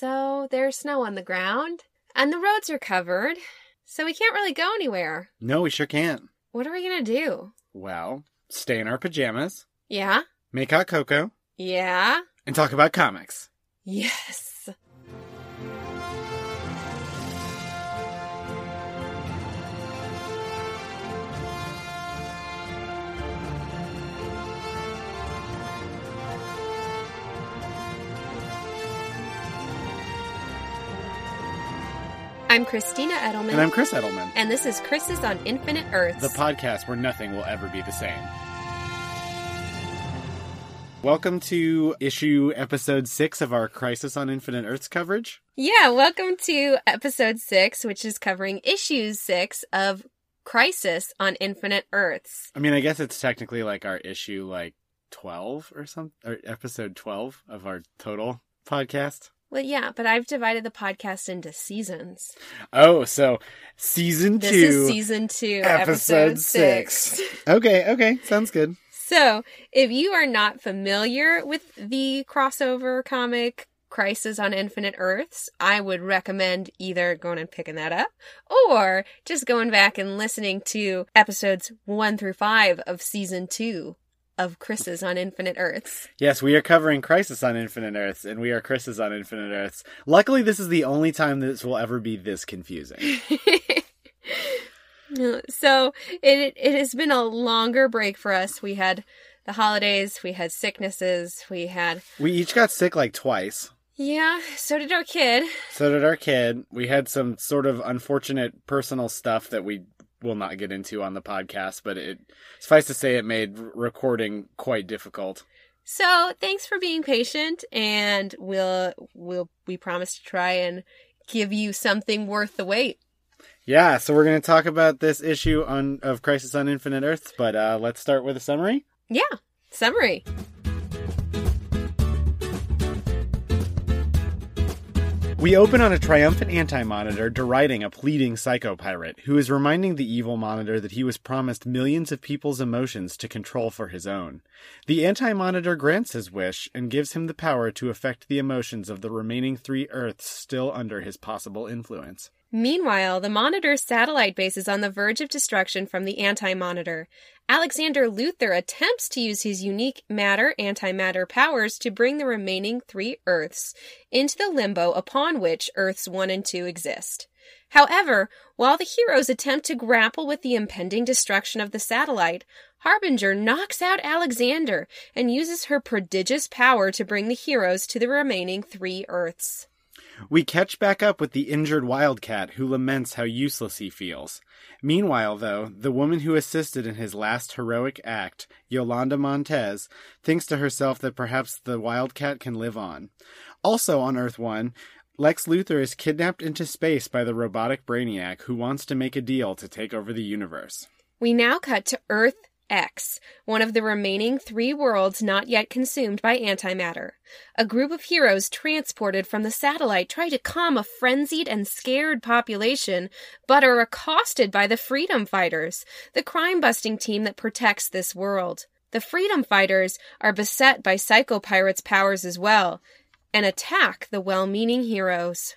So there's snow on the ground, and the roads are covered, so we can't really go anywhere. No, we sure can't. What are we gonna do? Well, stay in our pajamas, Yeah? make hot cocoa, Yeah? and talk about comics. Yes. I'm Christina Edelman. And I'm Chris Edelman, and this is Chris's on Infinite Earths. the podcast where nothing will ever be the same. Welcome to issue episode six of our Crisis on Infinite Earths coverage. Yeah, welcome to episode six, which is covering issues six of Crisis on Infinite Earths. I mean, I guess it's technically like our issue like 12 or something, or episode 12 of our total podcast. Well, yeah, but I've divided the podcast into seasons. Oh, so season This two, is season two, episode, six. okay, okay, sounds good. So, if you are not familiar with the crossover comic Crisis on Infinite Earths, I would recommend either going and picking that up or just going back and listening to episodes one through five of season two of Chris's on Infinite Earths. Yes, we are covering Crisis on Infinite Earths, and we are Chris's on Infinite Earths. Luckily, this is the only time this will ever be this confusing. Uh, so it it has been a longer break for us. We had the holidays, we had sicknesses, we had We each got sick like twice. yeah. So did our kid. So did our kid. We had some sort of unfortunate personal stuff that we will not get into on the podcast, but it suffice to say it made recording quite difficult. So thanks for being patient, and we'll we'll we promise to try and give you something worth the wait. Yeah, so we're going to talk about this issue on of Crisis on Infinite Earths, but uh, let's start with a summary. Yeah. Summary. We open on a triumphant anti monitor deriding a pleading psycho pirate who is reminding the evil monitor that he was promised millions of people's emotions to control for his own. The anti monitor grants his wish and gives him the power to affect the emotions of the remaining three Earths still under his possible influence. Meanwhile, the Monitor's satellite base is on the verge of destruction from the Anti Monitor. Alexander Luther attempts to use his unique matter antimatter powers to bring the remaining three Earths into the limbo upon which Earths 1 and 2 exist. However, while the heroes attempt to grapple with the impending destruction of the satellite, Harbinger knocks out Alexander and uses her prodigious power to bring the heroes to the remaining three Earths. We catch back up with the injured Wildcat who laments how useless he feels. Meanwhile, though, the woman who assisted in his last heroic act, Yolanda Montez, thinks to herself that perhaps the Wildcat can live on. Also on Earth 1, Lex Luthor is kidnapped into space by the robotic Brainiac who wants to make a deal to take over the universe. We now cut to Earth X, one of the remaining three worlds not yet consumed by antimatter. A group of heroes transported from the satellite try to calm a frenzied and scared population, but are accosted by the Freedom Fighters, the crime busting team that protects this world. The Freedom Fighters are beset by Psycho Pirate's powers as well and attack the well meaning heroes.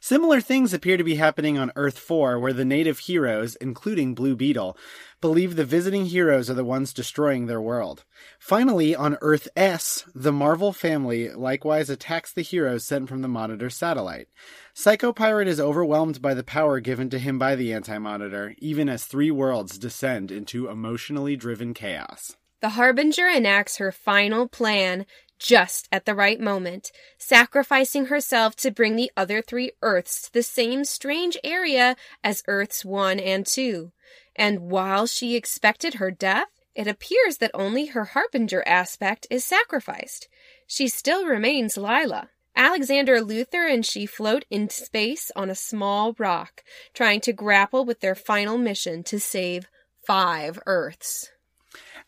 Similar things appear to be happening on Earth 4, where the native heroes, including Blue Beetle, believe the visiting heroes are the ones destroying their world. Finally, on Earth S, the Marvel family likewise attacks the heroes sent from the Monitor satellite. Psycho Pirate is overwhelmed by the power given to him by the Anti Monitor, even as three worlds descend into emotionally driven chaos. The Harbinger enacts her final plan just at the right moment, sacrificing herself to bring the other three Earths to the same strange area as Earths 1 and 2. And while she expected her death, it appears that only her Harbinger aspect is sacrificed. She still remains Lila. Alexander Luther and she float in space on a small rock, trying to grapple with their final mission to save five Earths.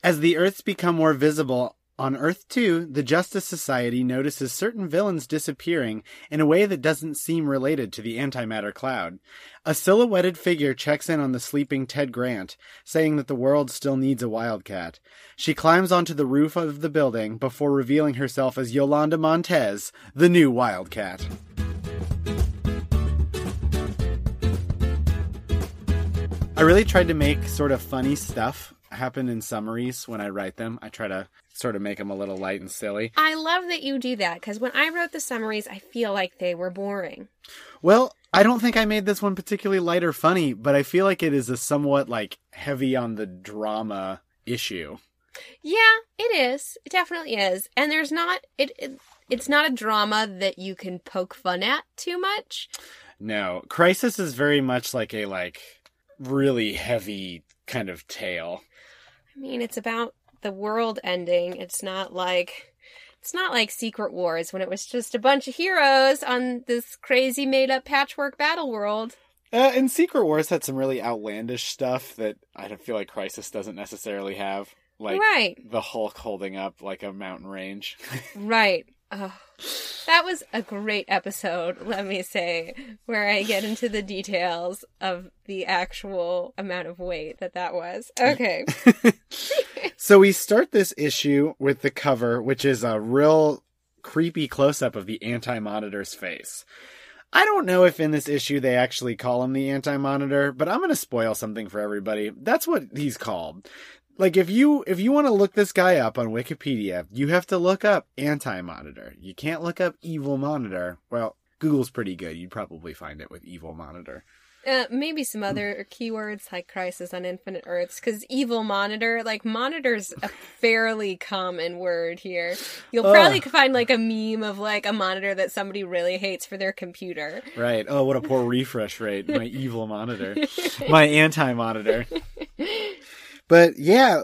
As the Earths become more visible, on Earth 2, the Justice Society notices certain villains disappearing in a way that doesn't seem related to the antimatter cloud. A silhouetted figure checks in on the sleeping Ted Grant, saying that the world still needs a wildcat. She climbs onto the roof of the building before revealing herself as Yolanda Montez, the new wildcat. I really tried to make sort of funny stuff happen in summaries when I write them. I try to sort of make them a little light and silly. I love that you do that because when I wrote the summaries, I feel like they were boring. Well, I don't think I made this one particularly light or funny, but I feel like it is a somewhat like heavy on the drama issue. Yeah, it is. It definitely is. And there's not it, it it's not a drama that you can poke fun at too much. No, Crisis is very much like a like really heavy kind of tale. I mean, it's about the world ending. It's not like it's not like Secret Wars when it was just a bunch of heroes on this crazy made up patchwork battle world. Uh, and Secret Wars had some really outlandish stuff that I don't feel like Crisis doesn't necessarily have, like right. the Hulk holding up like a mountain range. right. Oh, that was a great episode, let me say, where I get into the details of the actual amount of weight that that was. Okay. so we start this issue with the cover, which is a real creepy close up of the Anti Monitor's face. I don't know if in this issue they actually call him the Anti Monitor, but I'm going to spoil something for everybody. That's what he's called like if you if you want to look this guy up on Wikipedia, you have to look up anti-monitor. You can't look up evil monitor. Well, Google's pretty good. You'd probably find it with evil monitor. Uh, maybe some other keywords like Crisis on Infinite Earths, because evil monitor, like monitor's a fairly common word here. You'll probably find like a meme of like a monitor that somebody really hates for their computer. Right. Oh, what a poor refresh rate. My evil monitor. My anti monitor. But yeah,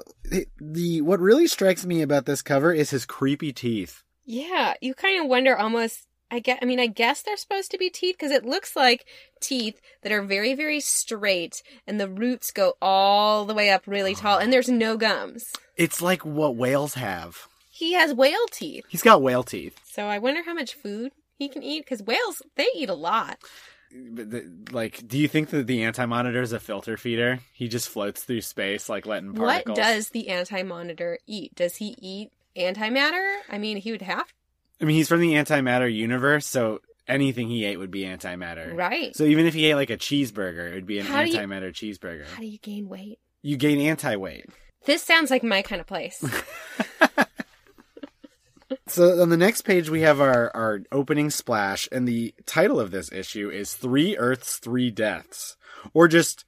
the what really strikes me about this cover is his creepy teeth. Yeah, you kind of wonder almost. I get. I mean, I guess they're supposed to be teeth because it looks like teeth that are very, very straight, and the roots go all the way up really tall, and there's no gums. It's like what whales have. He has whale teeth. He's got whale teeth. So I wonder how much food he can eat because whales they eat a lot like do you think that the anti-monitor is a filter feeder? He just floats through space like letting particles what does the anti-monitor eat? Does he eat antimatter? I mean he would have i mean he's from the antimatter universe so anything he ate would be antimatter. Right. So even if he ate like a cheeseburger it would be an how antimatter you, cheeseburger. How do you gain weight? You gain anti-weight. This sounds like my kind of place So on the next page we have our, our opening splash, and the title of this issue is Three Earths, Three Deaths. Or just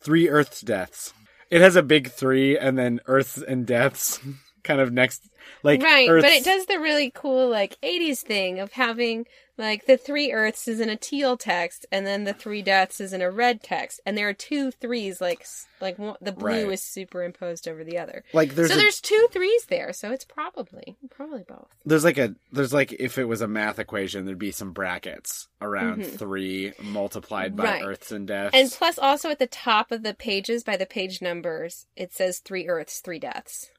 Three Earths Deaths. It has a big three and then Earths and Deaths kind of next like Right, Earth's... but it does the really cool like eighties thing of having like the three Earths is in a teal text, and then the three deaths is in a red text, and there are two threes, like like one, the blue right. is superimposed over the other. Like there's so a, there's two threes there, so it's probably probably both. There's like a there's like if it was a math equation, there'd be some brackets around mm-hmm. three multiplied by right. Earths and deaths, and plus also at the top of the pages by the page numbers, it says three Earths, three deaths.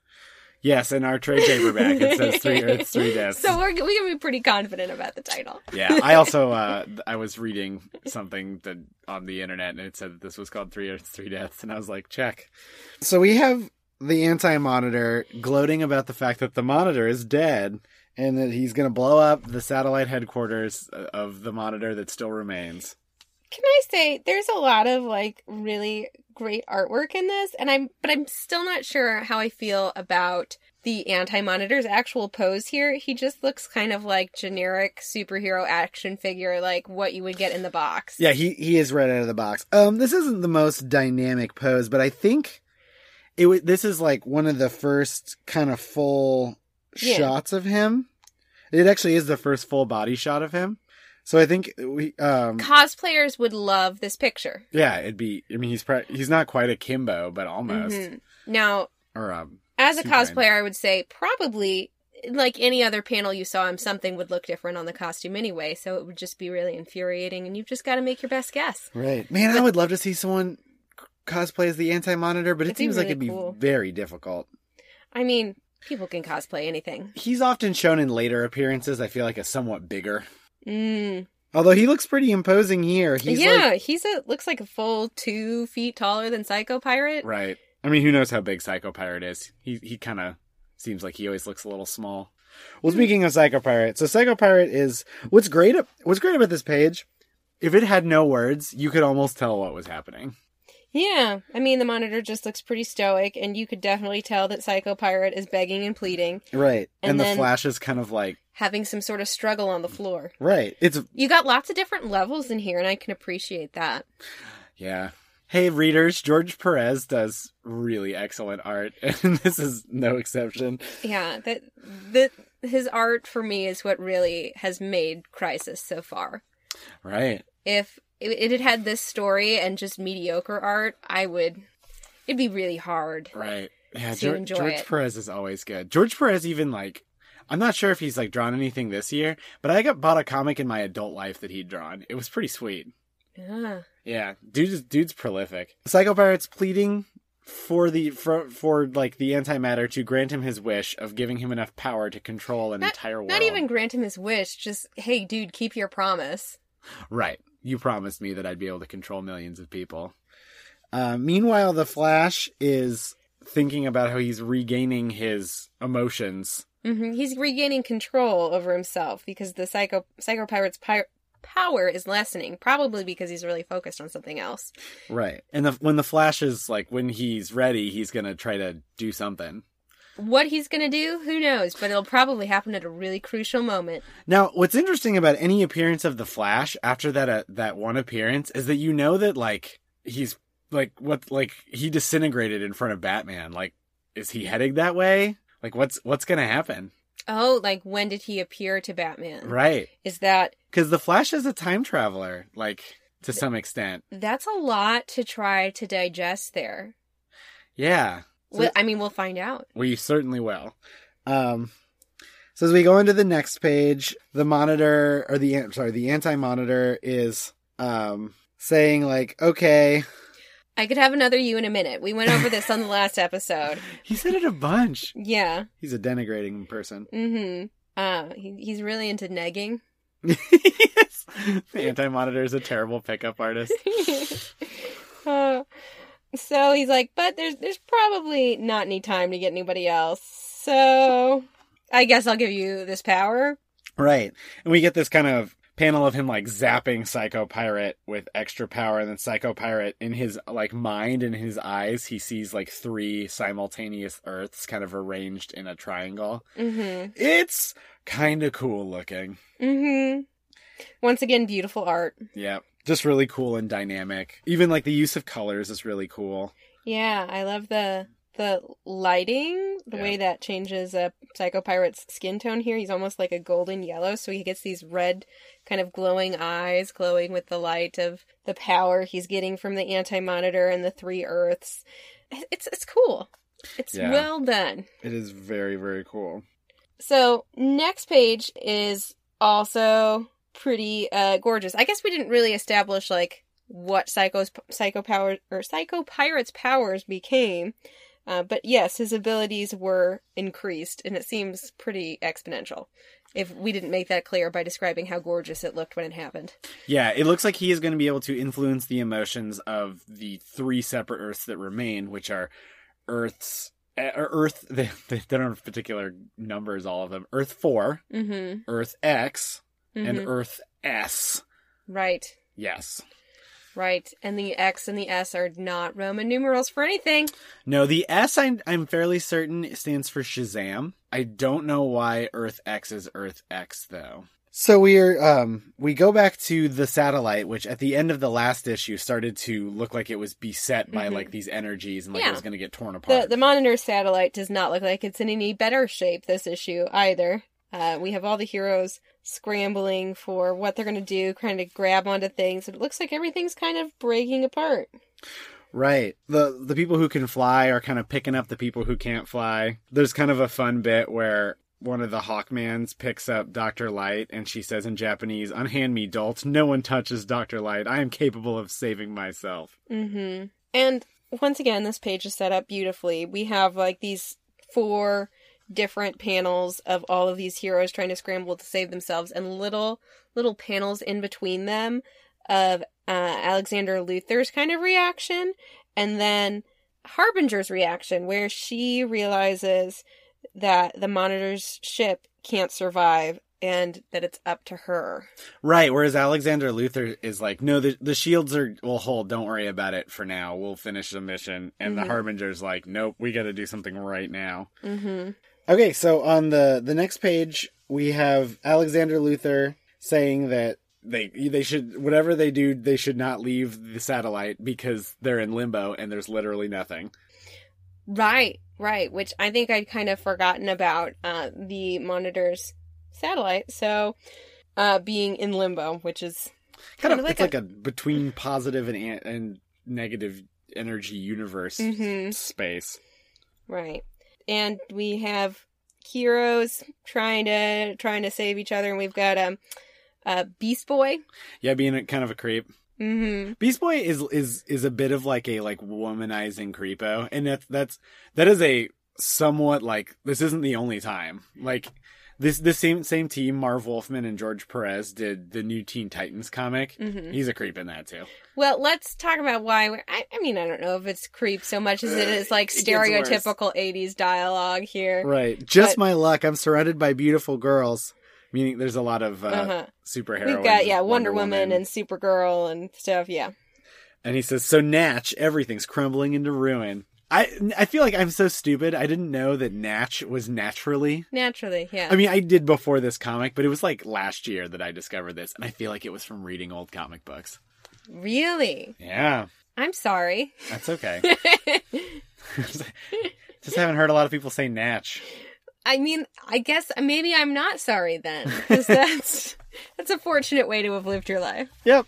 Yes, in our trade paperback it says three Earths, three deaths. So we're we can be pretty confident about the title. Yeah, I also uh, I was reading something that on the internet and it said that this was called Three Earths, Three Deaths, and I was like, check. So we have the anti-monitor gloating about the fact that the monitor is dead and that he's going to blow up the satellite headquarters of the monitor that still remains. Can I say there's a lot of like really great artwork in this and I'm but I'm still not sure how I feel about the anti-monitor's actual pose here. He just looks kind of like generic superhero action figure like what you would get in the box. Yeah, he he is right out of the box. Um this isn't the most dynamic pose, but I think it w- this is like one of the first kind of full yeah. shots of him. It actually is the first full body shot of him. So I think we um cosplayers would love this picture. Yeah, it'd be. I mean, he's pre- he's not quite a Kimbo, but almost. Mm-hmm. Now, or um, as a cosplayer, I would say probably like any other panel you saw him, something would look different on the costume anyway. So it would just be really infuriating, and you've just got to make your best guess. Right, man. But, I would love to see someone cosplay as the Anti Monitor, but it seems really like it'd cool. be very difficult. I mean, people can cosplay anything. He's often shown in later appearances. I feel like a somewhat bigger. Mm. Although he looks pretty imposing here. He's yeah, like... he's a looks like a full two feet taller than Psycho Pirate. Right. I mean, who knows how big Psycho Pirate is? He he kind of seems like he always looks a little small. Well, speaking of Psycho Pirate, so Psycho Pirate is what's great. What's great about this page? If it had no words, you could almost tell what was happening. Yeah, I mean the monitor just looks pretty stoic, and you could definitely tell that Psycho Pirate is begging and pleading, Right. And, And the Flash is kind of like, having some sort of struggle on the floor. right. It's, You got lots of different levels in here, and I can appreciate that. yeah. Hey, readers, George Perez does really excellent art, and this is no exception. Yeah, that that his art for me is what really has made Crisis so far. Right. If it, it had had this story and just mediocre art, I would. It'd be really hard. Right. Yeah, to George, George it. Perez is always good. George Perez even like I'm not sure if he's like drawn anything this year, but I got bought a comic in my adult life that he'd drawn. It was pretty sweet. Ah. Yeah, dude's dude's prolific. Psycho Pirate's pleading for the for, for like the antimatter to grant him his wish of giving him enough power to control an Not- entire world. Not even grant him his wish. Just hey, dude, keep your promise. Right. You promised me that I'd be able to control millions of people. Uh, meanwhile, the Flash is thinking about how he's regaining his emotions. hmm He's regaining control over himself because the psycho psycho pirate's pi- power is lessening. Probably because he's really focused on something else. Right. And the, when the Flash is like, when he's ready, he's going to try to do something. What he's gonna do, who knows? But it'll probably happen at a really crucial moment. Now, what's interesting about any appearance of the Flash after that uh, that one appearance is that you know that like he's like what like he disintegrated in front of Batman. Like, is he heading that way? Like, what's what's gonna happen? Oh, like when did he appear to Batman? Right. Is that Because the Flash is a time traveler, like to some extent. that's a lot to try to digest there. Yeah. So- Well, I mean, we'll find out. We certainly will. Um, so as we go into the next page, the monitor or the sorry, the anti-monitor is um saying like, okay, I could have another you in a minute. We went over this on the last episode. he said it a bunch. Yeah. He's a denigrating person. Mm-hmm. Uh, he, he's really into negging. Yes. the anti-monitor is a terrible pickup artist. Uh, so he's like, but there's there's probably not any time to get anybody else. So I guess I'll give you this power. Right. And we get this kind of panel of him like zapping Psycho Pirate with extra power and then Psycho Pirate in his like mind and his eyes he sees like three simultaneous earths kind of arranged in a triangle. Mm-hmm. It's kind of cool looking. Mm-hmm. Once again, beautiful art. Yeah. Just really cool and dynamic. Even like the use of colors is really cool. Yeah, I love the the lighting, the Yeah. way that changes a Psycho Pirate's skin tone here. He's almost like a golden yellow, so he gets these red, kind of glowing eyes, glowing with the light of the power he's getting from the anti monitor and the three Earths. It's it's cool. It's Yeah. well done. It is very very cool. So next page is also pretty uh gorgeous. I guess we didn't really establish like what Psycho's Psycho power or Psycho Pirate's powers became. Uh, but yes, his abilities were increased, and it seems pretty exponential. If we didn't make that clear by describing how gorgeous it looked when it happened. Yeah, it looks like he is going to be able to influence the emotions of the three separate Earths that remain, which are Earths. uh, or Earth, they, they don't have particular numbers, all of them. Earth 4, Mm-hmm. Earth X, and Mhm. Earth S. Right. Yes. Right. And the X and the S are not Roman numerals for anything. No, the S I'm, I'm fairly certain, stands for Shazam. I don't know why Earth X is Earth X, though. So we're um we go back to the satellite, which at the end of the last issue started to look like it was beset by Mhm. like these energies and like Yeah. it was going to get torn The apart. the monitor satellite does not look like it's in any better shape this issue either. Uh, we have all the heroes scrambling for what they're going to do, trying to grab onto things. It looks like everything's kind of breaking apart. Right. The the people who can fly are kind of picking up the people who can't fly. There's kind of a fun bit where one of the Hawkmans picks up Dr. Light and she says in Japanese, Unhand me, dolt. No one touches Dr. Light. I am capable of saving myself. Mm-hmm. And once again, this page is set up beautifully. We have like these four different panels of all of these heroes trying to scramble to save themselves, and little little panels in between them of uh, Alexander Luther's kind of reaction, and then Harbinger's reaction, where she realizes that the monitor's ship can't survive and that it's up to her. Right. Whereas Alexander Luther is like, no, the the shields are will hold. Don't worry about it for now. We'll finish the mission. And the Harbinger's like, nope, we got to do something right now. Mm-hmm. Okay, so on the the next page we have Alexander Luther saying that they they should whatever they do they should not leave the satellite because they're in limbo and there's literally nothing. Right, right. Which I think I'd kind of forgotten about uh, the monitor's satellite. So, uh, being in limbo, which is Kind, Kind of, of it's like like a between positive and and negative energy universe Mhm. space. right. And we have heroes trying to trying to save each other, and we've got um, uh, Beast Boy. Yeah, being a, kind of a creep. Mm-hmm. Beast Boy is is is a bit of like a like womanizing creepo, and that's that's that is a somewhat like this isn't the only time. Like this this same same team, Marv Wolfman and George Perez did the new Teen Titans comic. Mhm. He's a creep in that too. Well, let's talk about why. We're, I, I mean, I don't know if it's creep so much as it is like It gets worse. stereotypical '80s dialogue here. Right. Just But- my luck. I'm surrounded by beautiful girls. Meaning, there's a lot of uh, Uh-huh. superheroes. We've got yeah, Wonder, Woman, and Supergirl and stuff. Yeah. And he says, "So Natch, everything's crumbling into ruin." I I feel like I'm so stupid. I didn't know that Natch was naturally. Naturally, yeah. I mean, I did before this comic, but it was like last year that I discovered this, and I feel like it was from reading old comic books. really? Yeah, I'm sorry. that's okay. Just haven't heard a lot of people say Natch. I mean, I guess maybe I'm not sorry then, because that's that's a fortunate way to have lived your life. Yep.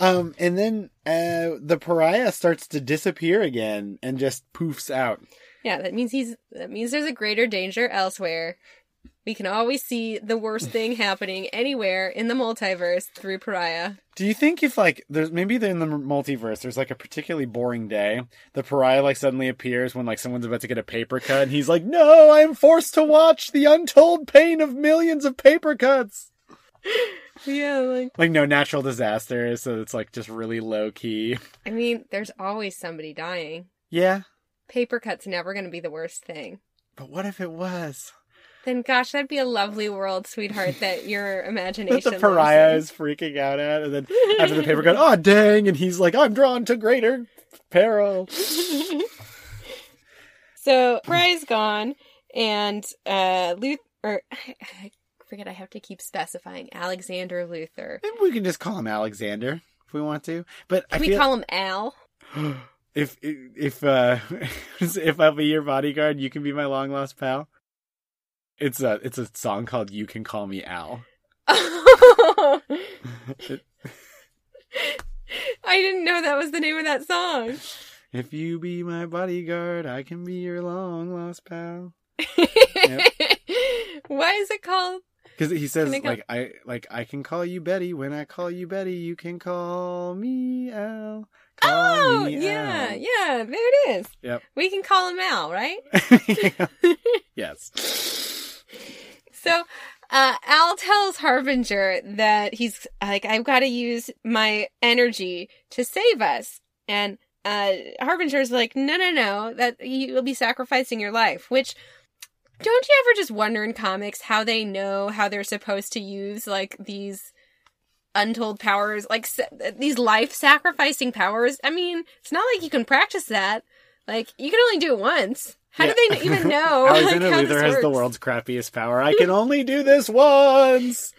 Um, and then uh, the pariah starts to disappear again and just poofs out. Yeah, that means he's that means there's a greater danger elsewhere. We can always see the worst thing happening anywhere in the multiverse through Pariah. Do you think if like there's maybe in the multiverse there's like a particularly boring day, the pariah like suddenly appears when like someone's about to get a paper cut and he's like, "No, I am forced to watch the untold pain of millions of paper cuts." Yeah, like Like no natural disasters, so it's like just really low key. I mean, there's always somebody dying. Yeah, Paper cut's never going to be the worst thing. but what if it was? Then, gosh, that'd be a lovely world, sweetheart, that your That imagination. the pariah is freaking out at, and then after the paper cut, oh dang, and he's like, "I'm drawn to greater peril." so Pariah's gone, and uh, Luther. Or, forget. I have to keep specifying Alexander Luther. Maybe we can just call him Alexander if we want to. But I Can we feel call him Al? if if uh if I'll be your bodyguard, you can be my long lost pal. It's a it's a song called "You Can Call Me Al." I didn't know that was the name of that song. If you be my bodyguard, I can be your long lost pal. Why is it called? Because he says I like I like I can call you Betty. When I call you Betty, you can call me Al. Call Oh, me yeah, Al. yeah, there it is. Yep. We can call him Al, right? yes. So, uh, Al tells Harbinger that he's like, I've got to use my energy to save us. And, uh, Harbinger's like, no, no, no, that you'll be sacrificing your life, which don't you ever just wonder in comics how they know how they're supposed to use like these untold powers, like sa- these life sacrificing powers? I mean, it's not like you can practice that. Like, you can only do it once. How Yeah. do they even know? like, Alexander how Luther has the world's crappiest power. I can only do this once.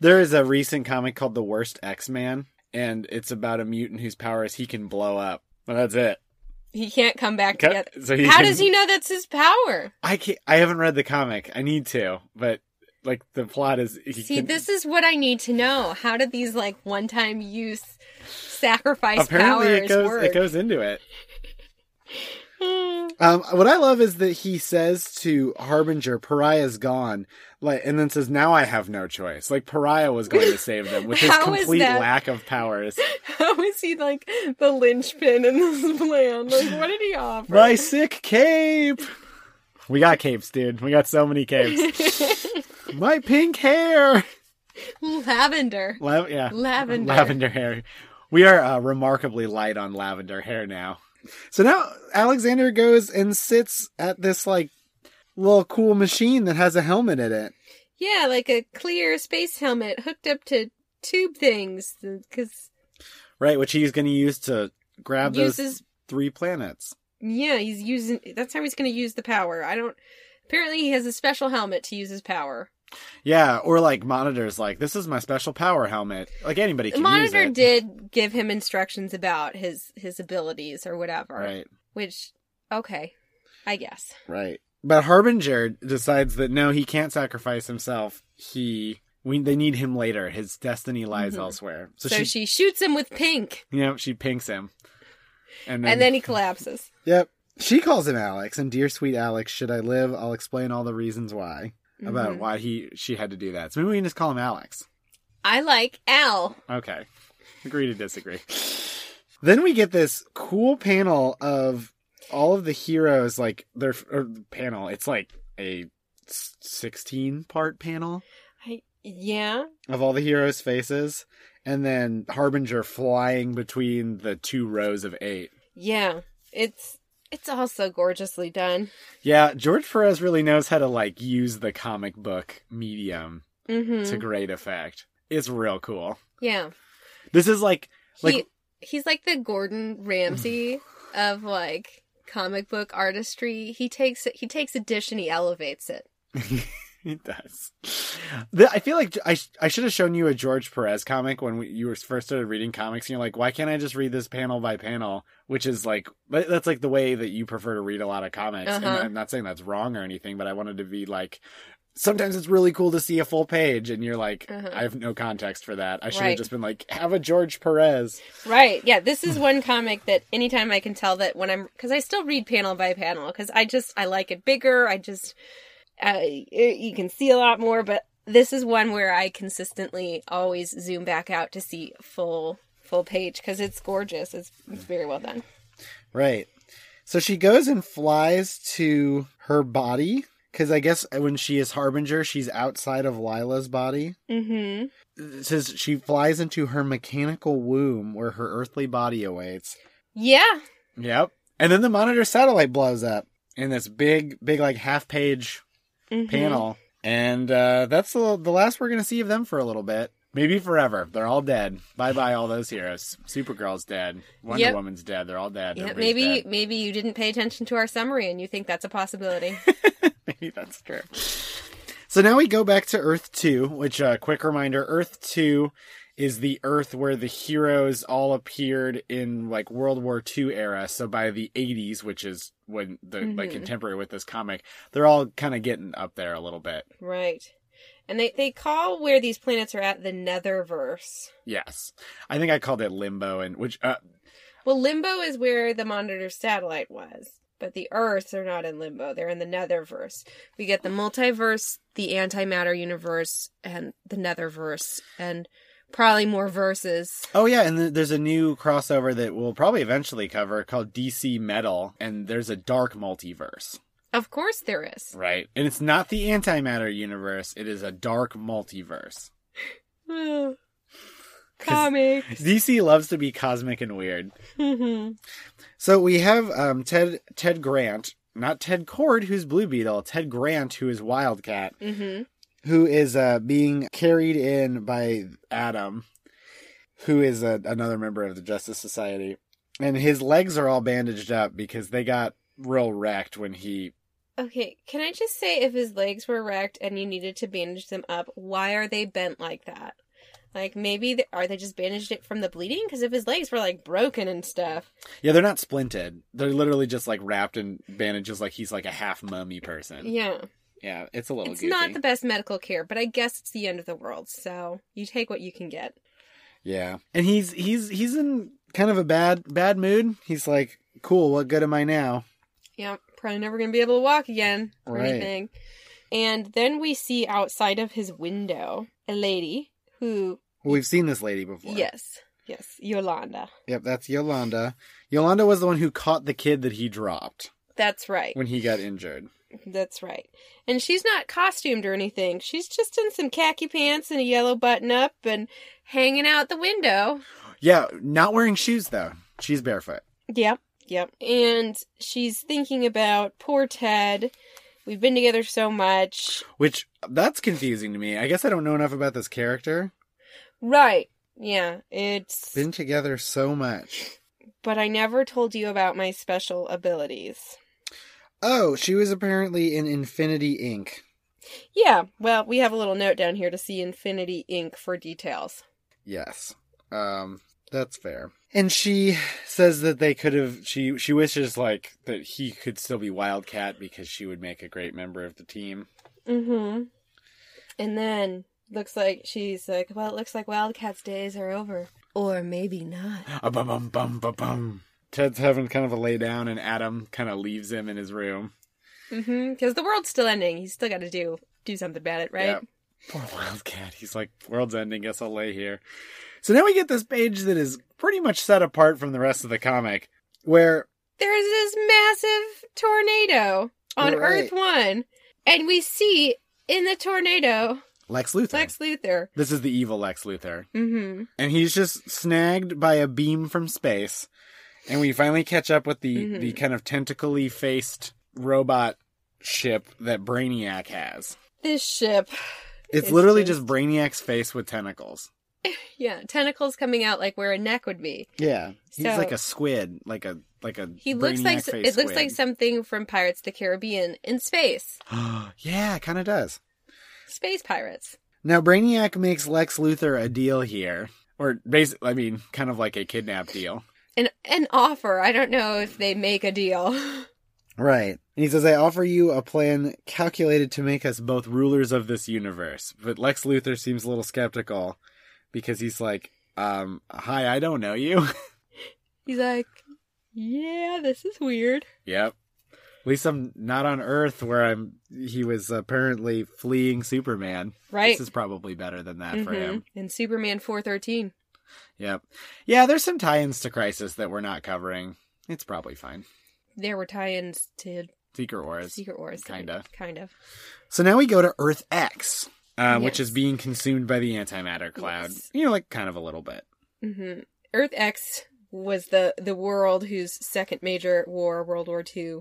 There is a recent comic called The Worst X Man, and it's about a mutant whose power is he can blow up. Well, that's it. He can't come back Ca- together. So How can- does he know that's his power? I can't. I haven't read the comic. I need to, but like the plot is. See, can- this is what I need to know. How do these like one-time use sacrifice apparently powers it goes. work? It goes into it. Um, what I love is that he says to Harbinger, "Pariah's gone," like, and then says, "Now I have no choice." Like Pariah was going to save them with his complete lack of powers. How is he like the linchpin in this plan? Like, what did he offer? My sick cape. We got capes, dude. We got so many capes. My pink hair. Lavender. La- yeah, Lavender. lavender hair. We are uh, remarkably light on lavender hair now. So now Alexander goes and sits at this like little cool machine that has a helmet in it. Yeah, like a clear space helmet hooked up to tube things. Because Right, which he's going to use to grab those uses. three planets. Yeah, he's using. That's how he's going to use the power. I don't. Apparently, he has a special helmet to use his power. Yeah, or like monitors, like this is my special power helmet. Like anybody The can monitor use it. did give him instructions about his his abilities or whatever. Right, Which, okay, I guess. right. But Harbinger decides that no, he can't sacrifice himself. He, we, they need him later. His destiny lies Mhm. elsewhere. So, So, she, she, shoots him with pink, you know, she pinks him, and then, and then he collapses. yep, she calls him Alex. And dear sweet Alex, should I live? I'll explain all the reasons why about Mhm. why he she had to do that. So maybe we can just call him Alex. I like Al. Okay. Agree to disagree. Then we get this cool panel of all of the heroes, like their or panel. It's like a 16 part panel I, yeah. of all the heroes' faces. And then Harbinger flying between the two rows of eight. Yeah. It's it's all so gorgeously done. Yeah, George Perez really knows how to like use the comic book medium Mm-hmm. to great effect. It's real cool. Yeah. This is like like he, he's like the Gordon Ramsay of like comic book artistry. He takes it. He takes a dish and he elevates it. it does. The, I feel like I, I should have shown you a George Perez comic when we, you were first started reading comics. And you're like, why can't I just read this panel by panel? Which is like that's like the way that you prefer to read a lot of comics. And Uh-huh. I'm not saying that's wrong or anything, but I wanted to be like. Sometimes it's really cool to see a full page, and you're like, Uh-huh. I have no context for that. I should have just been like, have a George Perez. Right. Yeah. This is one comic that anytime I can tell that when I'm because I still read panel by panel because I just I like it bigger. I just uh, you can see a lot more, but this is one where I consistently always zoom back out to see full full page because it's gorgeous. It's, it's very well done. Right. So she goes and flies to her body because I guess when she is Harbinger, she's outside of Lila's body. Mm-hmm. It says she flies into her mechanical womb where her earthly body awaits. Yeah. Yep. And then the monitor satellite blows up in this big, big, like half page Mhm. panel. And uh, that's the, the last we're going to see of them for a little bit. Maybe forever. They're all dead. Bye bye, all those heroes. Supergirl's dead. Wonder Yep. Woman's dead. They're all dead. Yeah, maybe dead. maybe you didn't pay attention to our summary and you think that's a possibility. Maybe that's true. So now we go back to Earth 2, which, uh, quick reminder Earth 2 is the Earth where the heroes all appeared in, like, World War II era. So by the 80s, which is when the, like, Mhm. contemporary with this comic, they're all kind of getting up there a little bit. right. And they, they call where these planets are at the Netherverse. Yes. I think I called it Limbo, and which, uh, Well, Limbo is where the Monitor satellite was, but the Earths are not in Limbo. They're in the Netherverse. We get the multiverse, the antimatter universe, and the Netherverse, and probably more verses. oh yeah, and th- there's a new crossover that we'll probably eventually cover called DC Metal, and there's a dark multiverse. Of course, there is. Right. And it's not the antimatter universe, it is a dark multiverse. Comics. DC loves to be cosmic and weird. Mhm. So we have um, Ted Ted Grant, not Ted Kord, who's Blue Beetle, Ted Grant, who is Wildcat, Mhm. Who is uh, being carried in by Adam, who is a, another member of the Justice Society. And his legs are all bandaged up because they got real wrecked when he. Okay, can I just say if his legs were wrecked and you needed to bandage them up, why are they bent like that? Like maybe they, are they just bandaged it from the bleeding? Because if his legs were like broken and stuff, Yeah, they're not splinted. They're literally just like wrapped in bandages like he's like a half mummy person. yeah, Yeah, it's a little it's goofy. not the best medical care. But I guess it's the end of the world, so you take what you can get. Yeah. And he's he's he's in kind of a bad bad mood. He's like, "Cool, what good am I now?" Yeah, probably never gonna be able to walk again or Right. anything. And then we see outside of his window a lady who, Well, we've seen this lady before. yes, yes, Yolanda. Yep, that's Yolanda. Yolanda was the one who caught the kid that he dropped That's right. when he got injured. That's right. And she's not costumed or anything. She's just in some khaki pants and a yellow button up and hanging out the window. Yeah, not wearing shoes though. She's barefoot. Yep. Yep. And she's thinking about poor Ted We've been together so much. Which that's confusing to me. I guess I don't know enough about this character. Right. Yeah, it's. Been together so much. But I never told you about my special abilities. Oh, she was apparently in Infinity Inc. Yeah, well, we have a little note down here to see Infinity Inc. for details. Yes. Um, that's fair. And she says that they could have she she wishes like that he could still be Wildcat because she would make a great member of the team. Mm-hmm. And then looks like she's like, well, it looks like Wildcat's days are over. Or maybe not. A bum bum bum bum bum. Ted's having kind of a lay down and Adam kind of leaves him in his room. Mm-hmm. Because the world's still ending. He's still got to do do something about it, right? Yeah. Poor Wildcat. He's like, world's ending, guess I'll lay here. So now we get this page that is pretty much set apart from the rest of the comic, where There's this massive tornado on Right. Earth One, and we see in the tornado Lex Luthor. Lex Luthor. This is the evil Lex Luthor. Mm-hmm. And he's just snagged by a beam from space. And we finally catch up with the, Mhm. the kind of tentacly faced robot ship that Brainiac has. This ship, It's, It's literally just- just Brainiac's face with tentacles. yeah, tentacles coming out like where a neck would be. Yeah. He's So- like a squid, like a like a He looks like it face looks like something from Pirates of the Caribbean in space. yeah, kind of does. Space pirates. Now Brainiac makes Lex Luthor a deal here, or basically, I mean, kind of like a kidnap deal. An an offer. I don't know if they make a deal. Right. And he says, I offer you a plan calculated to make us both rulers of this universe. But Lex Luthor seems a little skeptical because he's like, um, hi, I don't know you. He's like, yeah, this is weird. yep. At least I'm not on Earth where I'm, he was apparently fleeing Superman. Right. This is probably better than that for Mhm. him. And Superman 413. Yep. Yeah, there's some tie-ins to Crisis that we're not covering. It's probably fine. There were tie-ins to Secret Wars. Secret Wars. Kinda. Kind of. So now we go to Earth X, um, which is being consumed by the antimatter cloud. Yes. You know, like kind of a little bit. hmm Earth X was the the world whose second major war, World War II,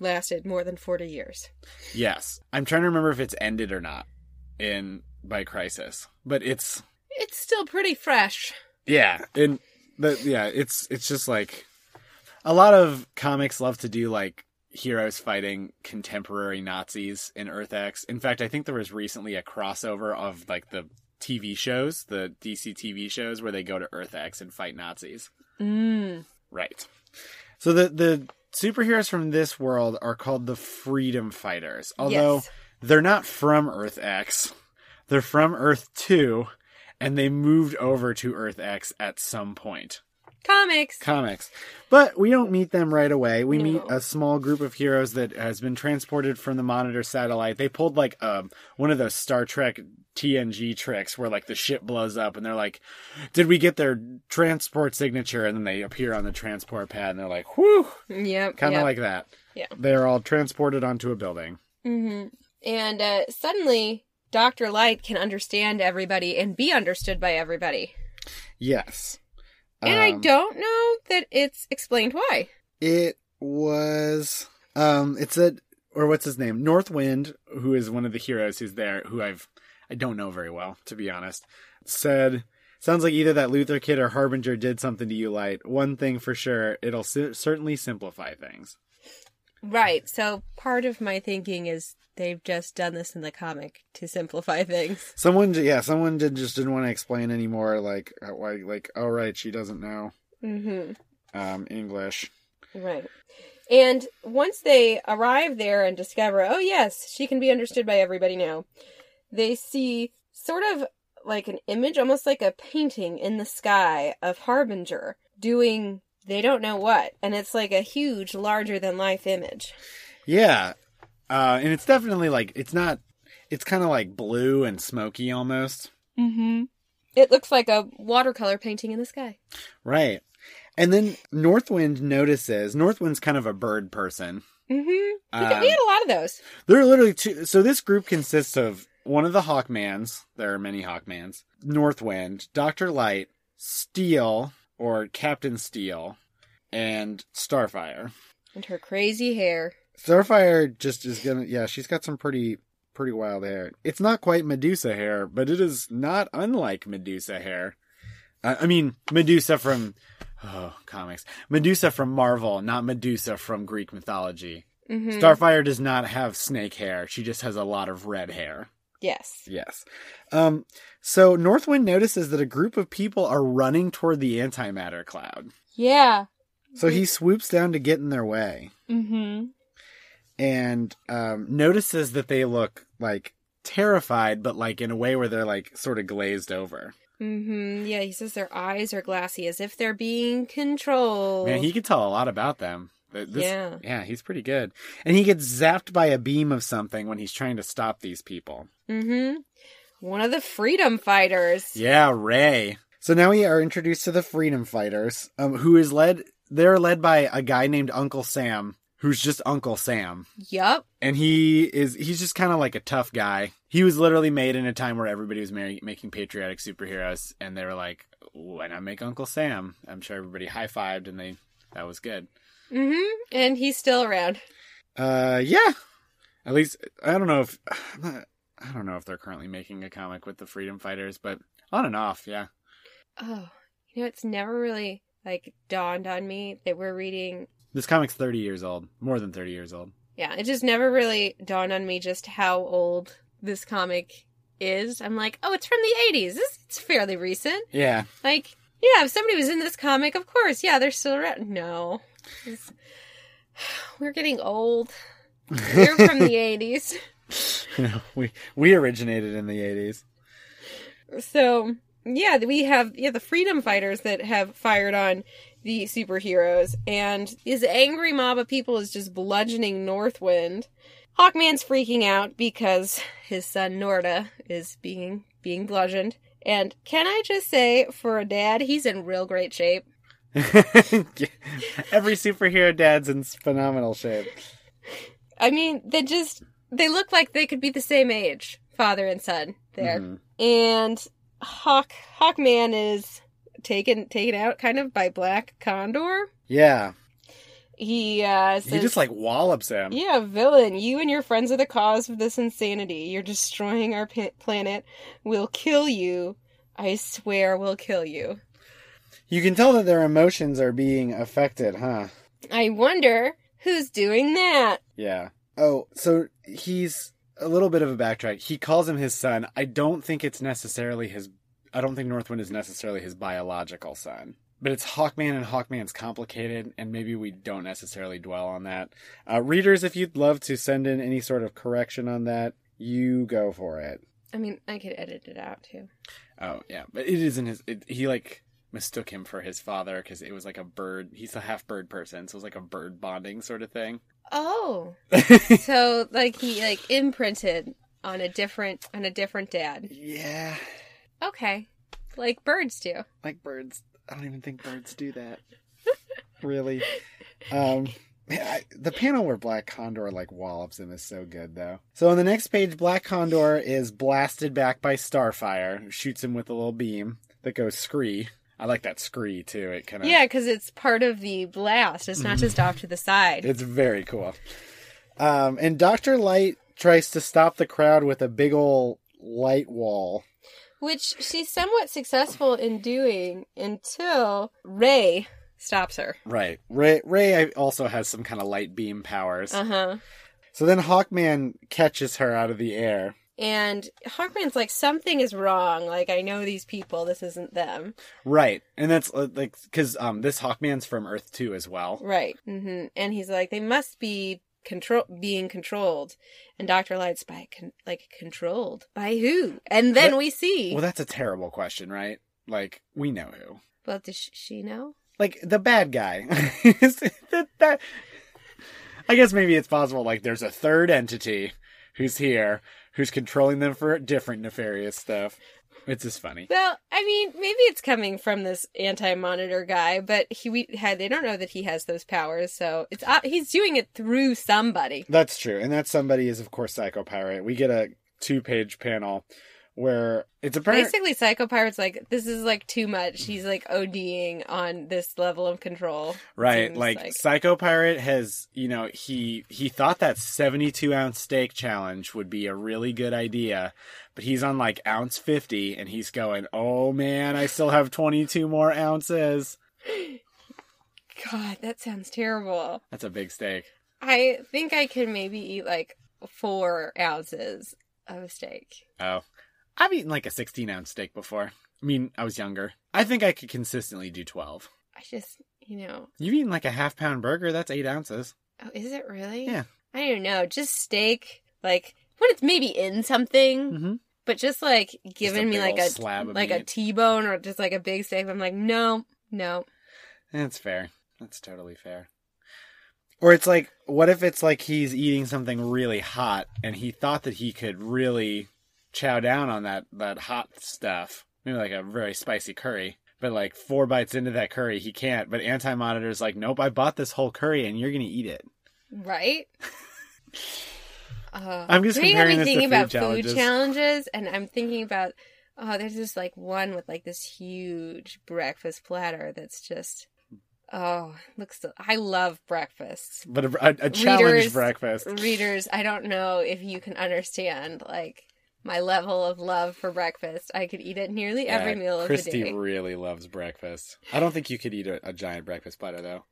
lasted more than 40 years. Yes, I'm trying to remember if it's ended or not in by Crisis, but it's It's still pretty fresh. yeah, and the yeah, it's it's just like a lot of comics love to do like heroes fighting contemporary Nazis in Earth X. In fact, I think there was recently a crossover of like the TV shows, the DC TV shows where they go to Earth X and fight Nazis. Mm. Right. So the the superheroes from this world are called the Freedom Fighters. Although Yes. they're not from Earth X. They're from Earth 2 and they moved over to Earth X at some point. Comics. Comics. But we don't meet them right away. We No. meet a small group of heroes that has been transported from the monitor satellite. They pulled like um one of those Star Trek TNG tricks where like the ship blows up and they're like, "Did we get their transport signature?" And then they appear on the transport pad and they're like, "Whew!" Yep. Kind of yep. like that. Yeah. They're all transported onto a building. Mm-hmm. And uh, suddenly, Dr. Light can understand everybody and be understood by everybody. Yes. And I Um, don't know that it's explained why. It was um it said or what's his name? Northwind, who is one of the heroes who's there, who I've I don't know very well, to be honest, said sounds like either that Luther kid or Harbinger did something to you, Light. One thing for sure, it'll cer- certainly simplify things. Right. So part of my thinking is they've just done this in the comic to simplify things. Someone, yeah, someone did just didn't want to explain anymore. Like, uh, why, like, oh right, she doesn't know hmm um English. Right. And once they arrive there and discover, oh yes, she can be understood by everybody now, they see sort of like an image, almost like a painting in the sky of Harbinger doing they don't know what. And it's like a huge, larger than life image. Yeah, uh, and it's definitely like it's not. It's kind of like blue and smoky almost. Mm-hmm. It looks like a watercolor painting in the sky. Right. And then Northwind notices Northwind's kind of a bird person. Mm-hmm. we, Um, we had a lot of those. There are literally two. So this group consists of one of the Hawkmans. There are many Hawkmans. Northwind, Doctor Light, Steel or Captain Steel, and Starfire. And her crazy hair. Starfire just is gonna. Yeah, she's got some pretty pretty wild hair. It's not quite Medusa hair, but it is not unlike Medusa hair. Uh, I mean, Medusa from oh comics, Medusa from Marvel, not Medusa from Greek mythology. Mhm. Starfire does not have snake hair. She just has a lot of red hair. Yes. Yes. Um, so Northwind notices that a group of people are running toward the antimatter cloud. Yeah. So he swoops down to get in their way Mm-hmm. And um, notices that they look like terrified, but like in a way where they're like sort of glazed over. Mm-hmm. Yeah, he says their eyes are glassy as if they're being controlled. Man, he could tell a lot about them. This, Yeah. yeah, he's pretty good. And he gets zapped by a beam of something when he's trying to stop these people. Mm-hmm. One of the freedom fighters. Yeah, Ray. So now we are introduced to the Freedom Fighters, um, who is led. They're led by a guy named Uncle Sam, who's just Uncle Sam, Yep. and he is he's just kind of like a tough guy. He was literally made in a time where everybody was mar- making patriotic superheroes, and they were like, "Why not make Uncle Sam?" I'm sure everybody high fived, and they that was good. Mm-hmm. And he's still around. Uh, yeah. At least I don't know if not, I don't know if they're currently making a comic with the Freedom Fighters, but on and off, yeah. Oh, you know, it's never really like dawned on me that we're reading. This comic's 30 years old, more than 30 years old. Yeah, it just never really dawned on me just how old this comic is. I'm like, oh, it's from the 80s. This it's fairly recent. Yeah. Like, yeah, if somebody was in this comic, of course, yeah, they're still around. No. It's- We're getting old. We're from the 80s. we we originated in the 80s. So, yeah, we have yeah, the freedom fighters that have fired on the superheroes, and his angry mob of people is just bludgeoning Northwind. Hawkman's freaking out because his son Norda is being being bludgeoned. And can I just say, for a dad, he's in real great shape. Every superhero dad's in phenomenal shape. I mean, they just they look like they could be the same age, father and son there. Mhm. And Hawk Hawkman is taken taken out kind of by Black Condor. Yeah. He uh says, He just like wallops him. Yeah, villain, you and your friends are the cause of this insanity. You're destroying our pa- planet. We'll kill you. I swear we'll kill you. You can tell that their emotions are being affected, huh? I wonder who's doing that. Yeah. Oh, so he's a little bit of a backtrack. He calls him his son. I don't think it's necessarily his. I don't think Northwind is necessarily his biological son. But it's Hawkman, and Hawkman's complicated, and maybe we don't necessarily dwell on that. Uh, readers, if you'd love to send in any sort of correction on that, you go for it. I mean, I could edit it out too. Oh yeah, but it isn't his. It, he like mistook him for his father because it was like a bird. He's a half bird person, so it was like a bird bonding sort of thing. Oh, so like he like imprinted on a different on a different dad. yeah, Okay, like birds do. like birds. I don't even think birds do that. really. Um, man, I, the panel where Black Condor like wallops him is so good though. So on the next page, Black Condor is blasted back by Starfire, who shoots him with a little beam that goes scree. I like that scree too. It kind of Yeah, because it's part of the blast. It's not just off to the side. It's very cool. Um, and Doctor Light tries to stop the crowd with a big old light wall. Which she's somewhat successful in doing until Ray stops her. Right. Ray Ray also has some kind of light beam powers. Uh huh. So then Hawkman catches her out of the air. And Hawkman's like, something is wrong. Like, I know these people. This isn't them. Right. And that's uh, like cuz um this Hawkman's from Earth 2 as well. Right. hmm And he's like, they must be control being controlled. And Doctor Light's by con- like controlled by who? And then Well- we see. Well, that's a terrible question, right? Like we know who. well, does she know? Like the bad guy. that, that I guess maybe it's possible like there's a third entity who's here who's controlling them for different nefarious stuff. It's just funny. Well, I mean, maybe it's coming from this anti-monitor guy, but he we had they don't know that he has those powers, so it's uh, he's doing it through somebody. That's true. And that somebody is of course Psycho Pirate. We get a two-page panel where it's apparent. Basically, Psycho Pirate's like, this is like too much. He's like ODing on this level of control. Right, like, like. Psycho Pirate has, you know, he he thought that 72 ounce steak challenge would be a really good idea, but he's on like ounce 50 and he's going, "Oh man, I still have 22 more ounces." God, that sounds terrible. That's a big steak. I think I could maybe eat like four ounces of a steak. Oh. I've eaten like a 16 ounce steak before. I mean, I was younger. I think I could consistently do 12. I just, you know, You've eaten like a half pound burger, that's 8 ounces. oh, is it really? Yeah. I don't know. Just steak, like when it's maybe in something, Mm-hmm. but just like giving me like a slab like a meat. T-bone or just like a big steak. I'm like, no, no. That's fair. That's totally fair. Or it's like, what if it's like he's eating something really hot and he thought that he could really chow down on that, that hot stuff? Maybe like a very spicy curry. But like four bites into that curry, he can't. But Anti Monitor's like, nope, I bought this whole curry and you're to eat it. Right? Uh, I'm just comparing this to thinking food about challenges. food challenges, and I'm thinking about oh, there's this like one with like this huge breakfast platter that's just oh looks. I love breakfasts. But a, a, a challenge Readers- breakfast. Readers, I don't know if you can understand like my level of love for breakfast. I could eat it nearly every Yeah, meal of the day. really loves breakfast. I don't think you could eat a, a giant breakfast platter though.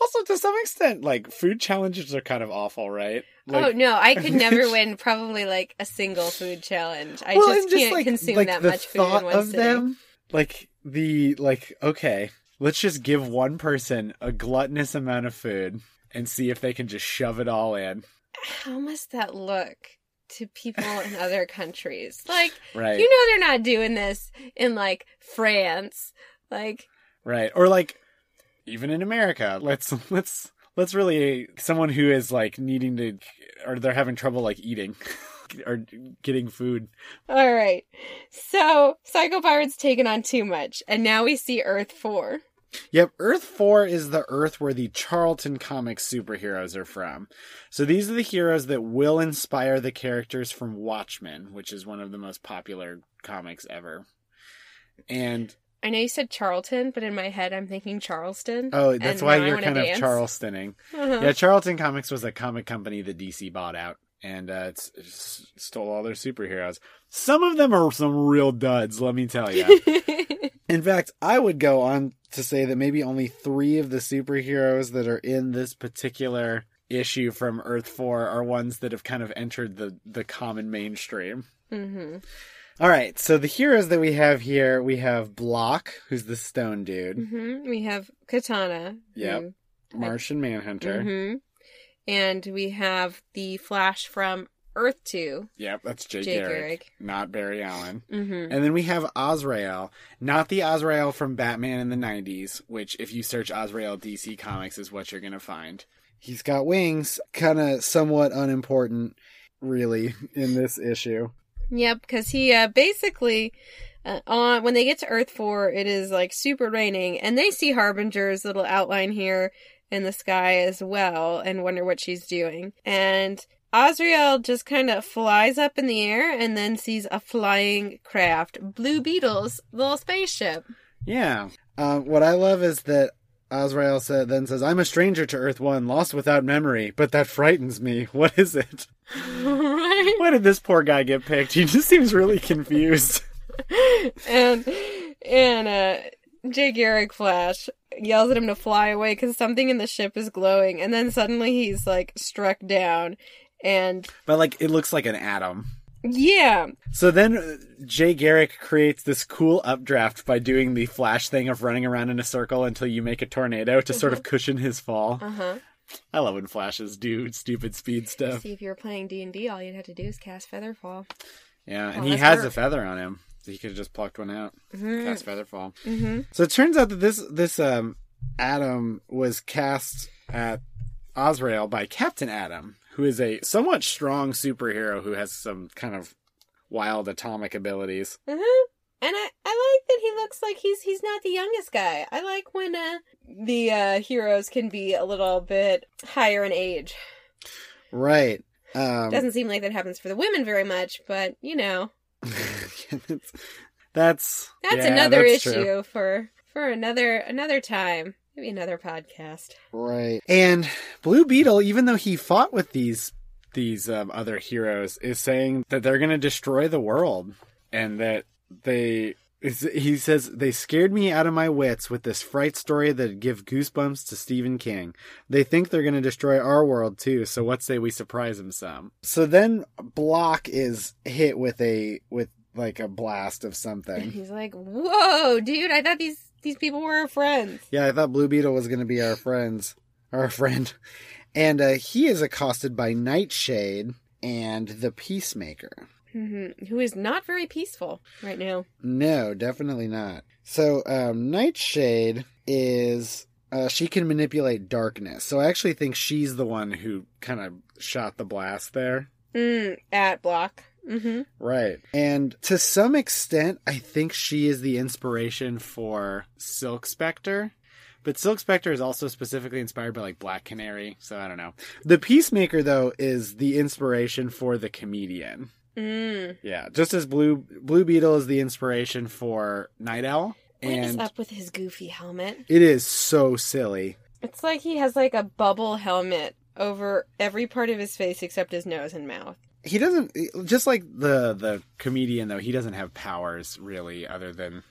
Also, to some extent, like food challenges are kind of awful, right? Oh, like, oh no, I could never win probably like a single food challenge. I well, just and can't like, consume like that much food in one of sitting. them, like the like okay, let's just give one person a gluttonous amount of food and see if they can just shove it all in. How must that look to people in other countries? Like, Right. you know, they're not doing this in like France. Like, Right. Or like even in America, let's let's let's really someone who is like needing to or they're having trouble like eating or getting food. all right. So, Psycho Pirate's taken on too much, and now we see Earth 4. Yep, Earth 4 is the Earth where the Charlton Comics superheroes are from. So these are the heroes that will inspire the characters from Watchmen, which is one of the most popular comics ever. And I know you said Charlton, but in my head I'm thinking Charleston. oh, that's why you're kind of dance. Charlestoning. Uh-huh. Yeah, Charlton Comics was a comic company that DC bought out, and uh, it's, it's stole all their superheroes. Some of them are some real duds, let me tell you. In fact, I would go on to say that maybe only three of the superheroes that are in this particular issue from Earth 4 are ones that have kind of entered the, the common mainstream. hmm All right, so the heroes that we have here, we have Blok, who's the stone dude, hmm We have Katana. Yep. Martian Manhunter. hmm And we have the Flash from Earth 2, Yep, that's Jake, Jake Garrick, not Barry Allen. hmm And then we have Azrael, not the Azrael from Batman in the 90s, which if you search Azrael DC Comics is what you're going to find. He's got wings, kind of somewhat unimportant, really, in this issue. Yep, because he uh, basically uh, on when they get to Earth Four, it is like super raining, and they see Harbinger's little outline here in the sky as well, and wonder what she's doing. And Azrael just kind of flies up in the air, and then sees a flying craft, Blue Beetle's little spaceship. Yeah. Uh, what I love is that Azrael said, then says, I'm a stranger to Earth 1, lost without memory, but that frightens me. What is it? right? Why did this poor guy get picked? He just seems really confused. and and uh Jay Garrick Flash yells at him to fly away because something in the ship is glowing, and then suddenly he's like struck down, and But, like, it looks like an atom. yeah, So then uh, Jay Garrick creates this cool updraft by doing the flash thing of running around in a circle until you make a tornado to sort of cushion his fall. uh huh. I love when flashes do stupid speed stuff. See, if you were playing D and D, all you'd have to do is cast Featherfall. Yeah, and Oh, he has her. a feather on him. So he could have just plucked one out. Mm-hmm. Cast Featherfall. Mm-hmm. So it turns out that this this um Atom was cast at Azrael by Captain Atom, who is a somewhat strong superhero who has some kind of wild atomic abilities. Uh-huh. And I, I like that he looks like he's he's not the youngest guy. I like when uh, the uh, heroes can be a little bit higher in age. Right. Um, Doesn't seem like that happens for the women very much, but you know. that's that's, yeah, another that's issue true. for for another another time. Maybe another podcast. right? And Blue Beetle, even though he fought with these these um, other heroes, is saying that they're going to destroy the world, and that they. He says they scared me out of my wits with this fright story that give goosebumps to Stephen King. They think they're going to destroy our world too, so what say we surprise them some? So then Blok is hit with a with like a blast of something. He's like, "Whoa, dude! I thought these these people were our friends." Yeah, I thought Blue Beetle was going to be our friends, our friend, and uh, he is accosted by Nightshade and the Peacemaker. Hmm Who is not very peaceful right now. No, definitely not. So, um, Nightshade is uh, she can manipulate darkness. So I actually think she's the one who kind of shot the blast there. Mm, at blok. Mm-hmm. Right. And to some extent, I think she is the inspiration for Silk Spectre. But Silk Spectre is also specifically inspired by like Black Canary, so I don't know. The Peacemaker though is the inspiration for the comedian. Mm. Yeah, just as Blue Blue Beetle is the inspiration for Night Owl. What is And up with his goofy helmet? it is so silly. It's like he has like a bubble helmet over every part of his face except his nose and mouth. He doesn't just like the the comedian though, he doesn't have powers really other than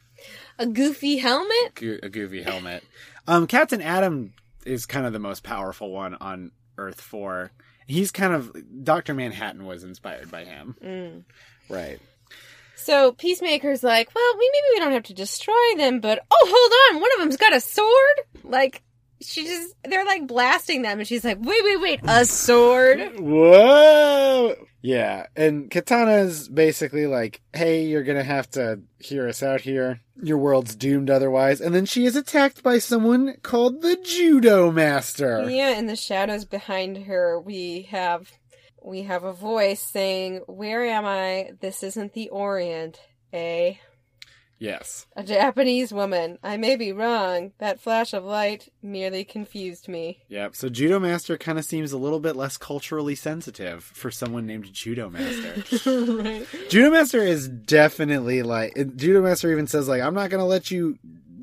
A goofy helmet? go- a goofy helmet. Um, Captain Atom is kind of the most powerful one on Earth Four. He's kind of Doctor Manhattan was inspired by him, Mm. right? So Peacemaker's like, well, we maybe we don't have to destroy them, but oh, hold on, one of them's got a sword. Like she just, they're like blasting them, and she's like, wait, wait, wait, a sword. Whoa! Yeah, and Katana's basically like, "Hey, you're gonna have to hear us out here. Your world's doomed otherwise." And then she is attacked by someone called the Judo Master. Yeah, in the shadows behind her, we have we have a voice saying, "Where am I? This isn't the Orient." A Yes. a Japanese woman. I may be wrong. That flash of light merely confused me. Yep. So Judo Master kind of seems a little bit less culturally sensitive for someone named Judo Master. right. Judo Master is definitely like Judo Master even says like I'm not gonna let you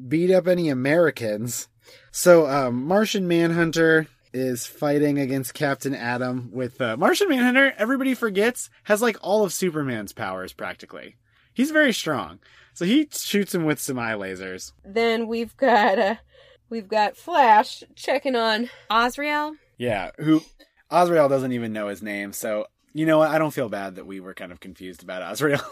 beat up any Americans. So um, Martian Manhunter is fighting against Captain Atom with uh, Martian Manhunter. Everybody forgets has like all of Superman's powers practically. He's very strong, so he shoots him with some eye lasers. Then we've got uh, we've got Flash checking on Azrael. Yeah, who Azrael doesn't even know his name. So you know what? I don't feel bad that we were kind of confused about Azrael.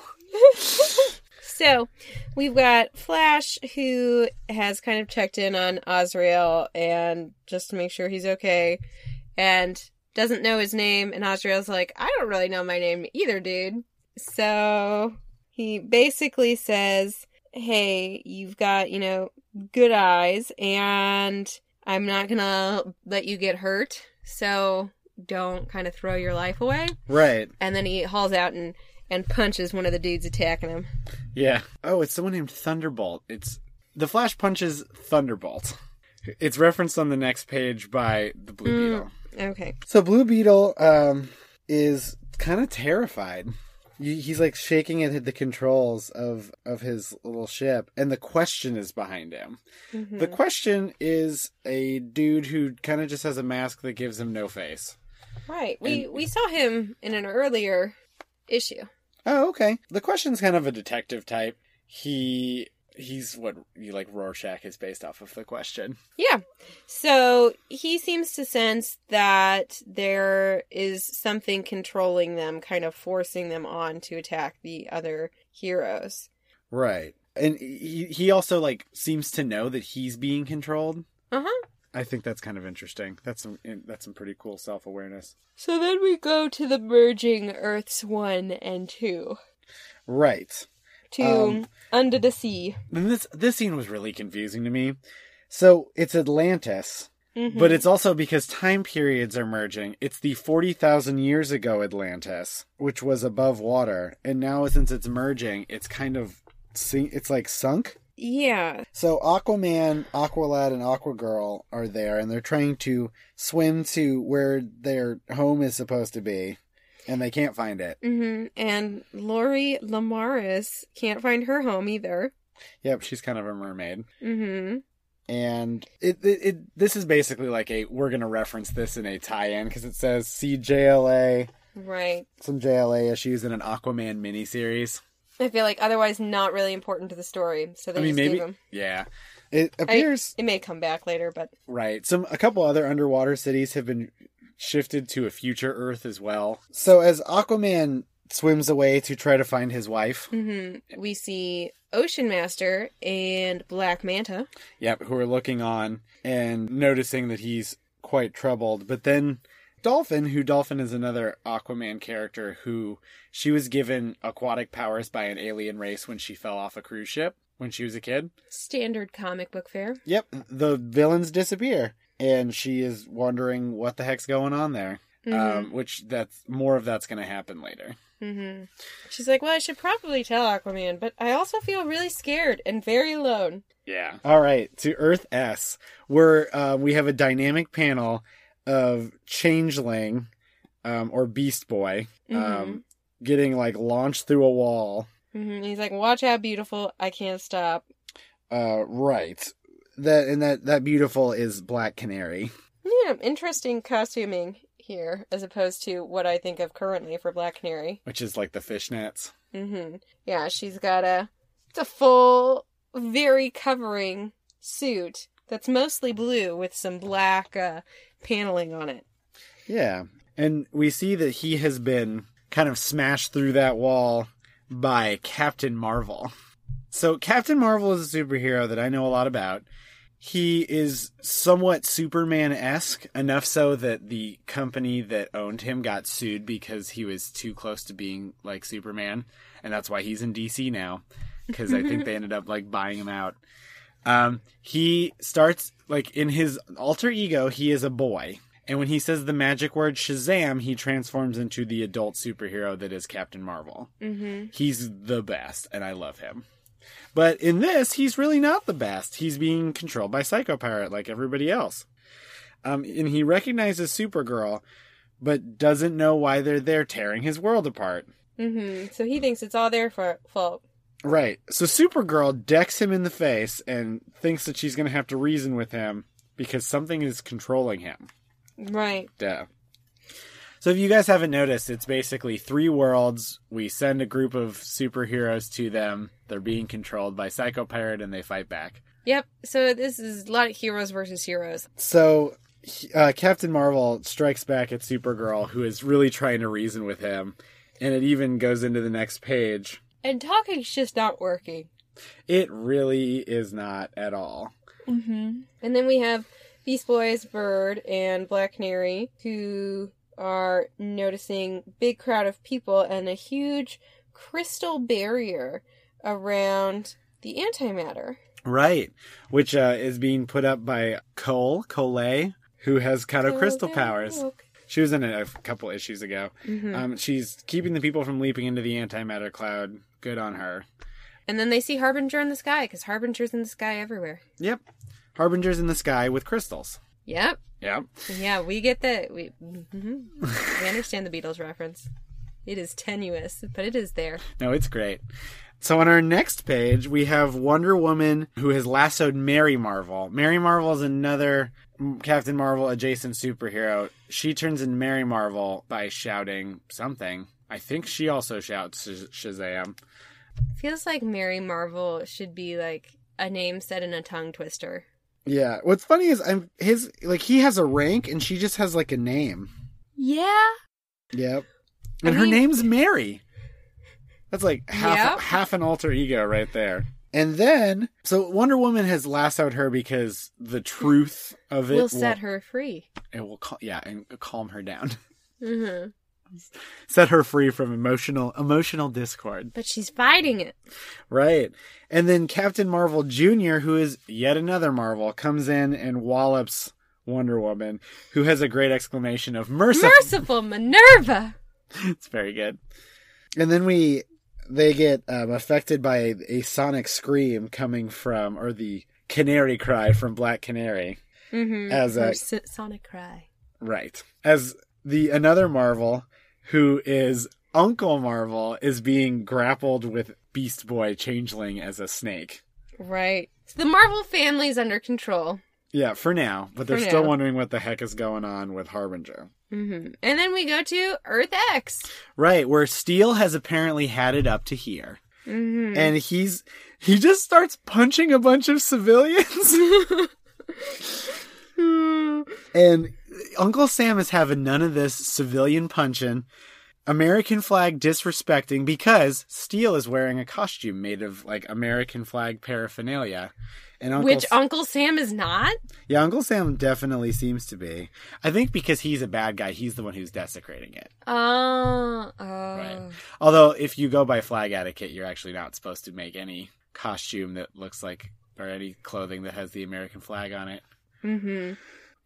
So we've got Flash who has kind of checked in on Azrael and just to make sure he's okay and doesn't know his name and Azrael's like, I don't really know my name either, dude. So he basically says, Hey, you've got, you know, good eyes and I'm not gonna let you get hurt, so don't kind of throw your life away. right. And then he hauls out and and punches one of the dudes attacking him. Yeah. Oh, it's someone named Thunderbolt. It's the Flash punches Thunderbolt. It's referenced on the next page by the Blue Mm. Beetle. Okay. So Blue Beetle um is kind of terrified. He- He's like shaking at the controls of of his little ship, and the question is behind him. Mhm. The question is a dude who kind of just has a mask that gives him no face. Right. We And- we saw him in an earlier issue. Oh, okay. The question's kind of a detective type. He he's what you like Rorschach is based off of the question. Yeah. So he seems to sense that there is something controlling them, kind of forcing them on to attack the other heroes. Right. And he he also like seems to know that he's being controlled. Uh huh. I think that's kind of interesting. That's some that's some pretty cool self-awareness. So then we go to the merging Earths 1 and 2. Right. To Um, Under the Sea. And this this scene was really confusing to me. So it's Atlantis, Mhm. but it's also because time periods are merging. It's the 40,000 years ago Atlantis, which was above water, and now since it's merging, it's kind of it's like sunk. yeah. So Aquaman, Aqualad, and Aquagirl are there, and they're trying to swim to where their home is supposed to be. And they can't find it. hmm And Lori Lemaris can't find her home either. Yep, she's kind of a mermaid. hmm and it, it, it this is basically like a we're gonna reference this in a tie-in because it says see JLA Right. some JLA issues in an Aquaman miniseries. I feel like otherwise not really important to the story, so they I mean, maybe yeah. It appears It may come back later, but right. Some a couple other underwater cities have been shifted to a future Earth as well. So as Aquaman swims away to try to find his wife, hmm we see Ocean Master and Black Manta. yep, who are looking on and noticing that he's quite troubled, but then. Dolphin, who Dolphin is another Aquaman character who she was given aquatic powers by an alien race when she fell off a cruise ship when she was a kid. Standard comic book fare. Yep, the villains disappear, and she is wondering what the heck's going on there. Um, which that's more of that's going to happen later. hmm She's like, well, I should probably tell Aquaman, but I also feel really scared and very alone. Yeah. All right, to Earth S, where uh, we have a dynamic panel of Changeling, um, or Beast Boy, um, Mhm. getting like launched through a wall. hmm He's like, watch out, beautiful. I can't stop. Uh, right. That and that that beautiful is Black Canary. Yeah, interesting costuming here as opposed to what I think of currently for Black Canary. which is like the fishnets. Mm-hmm. Yeah, she's got a it's a full, very covering suit that's mostly blue with some black uh, paneling on it. Yeah. And we see that he has been kind of smashed through that wall by Captain Marvel. So Captain Marvel is a superhero that I know a lot about. He is somewhat Superman esque, enough so that the company that owned him got sued because he was too close to being like Superman. And that's why he's in DC now. Because I think they ended up like buying him out. Um, he starts like in his alter ego, he is a boy. And when he says the magic word Shazam, he transforms into the adult superhero that is Captain Marvel. hmm He's the best, and I love him. But in this, he's really not the best. He's being controlled by Psycho Pirate like everybody else. Um, and he recognizes Supergirl, but doesn't know why they're there tearing his world apart. hmm So he thinks it's all their fault. Right. So Supergirl decks him in the face and thinks that she's going to have to reason with him because something is controlling him. Right. Duh. So if you guys haven't noticed, it's basically three worlds. We send a group of superheroes to them. They're being controlled by Psycho Pirate and they fight back. Yep. So this is a lot of heroes versus heroes. So uh, Captain Marvel strikes back at Supergirl, who is really trying to reason with him. And it even goes into the next page. And talking's just not working. It really is not at all. Mm-hmm. And then we have Beast Boys, Bird, and Black Canary, who are noticing big crowd of people and a huge crystal barrier around the antimatter. Right. Which uh, is being put up by Kole, Kole, who has kind of crystal powers. She was in it a couple issues ago. hmm Um, she's keeping the people from leaping into the antimatter cloud. Good on her. And then they see Harbinger in the sky, because Harbinger's in the sky everywhere. Yep. Harbinger's in the sky with crystals. Yep. Yep. Yeah, we get the we mhm. we understand the Beatles reference. It is tenuous, but it is there. No, it's great. So on our next page, we have Wonder Woman who has lassoed Mary Marvel. Mary Marvel is another Captain Marvel adjacent superhero. She turns in Mary Marvel by shouting something. I think she also shouts Sh- Shazam. Feels like Mary Marvel should be like a name set in a tongue twister. Yeah. What's funny is I'm his like he has a rank and she just has like a name. Yeah. Yep. I And her mean- name's Mary. That's like half half an alter ego right there. And then so Wonder Woman has lassoed her because the truth of it We'll set her free. it will cal- yeah, and calm her down. hmm set her free from emotional emotional discord. But she's fighting it. Right. And then Captain Marvel Jr., who is yet another Marvel, comes in and wallops Wonder Woman, who has a great exclamation of merciful. Merciful Minerva. it's very good. And then we they get um, affected by a, a sonic scream coming from or the canary cry from Black Canary. Mm-hmm. As a- Sonic cry. Right. As the another Marvel who is Uncle Marvel, is being grappled with Beast Boy Changeling as a snake. Right. So the Marvel family's under control. Yeah, for now, but they're For still now. wondering what the heck is going on with Harbinger. hmm And then we go to Earth X. Right, where Steel has apparently had it up to here. hmm And he's he just starts punching a bunch of civilians. and Uncle Sam is having none of this civilian punching, American flag disrespecting because Steel is wearing a costume made of like American flag paraphernalia. And Uncle Which Uncle Sam is not? Yeah, Uncle Sam definitely seems to be. I think because he's a bad guy, he's the one who's desecrating it. Oh. oh. Right. Although, if you go by flag etiquette, you're actually not supposed to make any costume that looks like, or any clothing that has the American flag on it. Hmm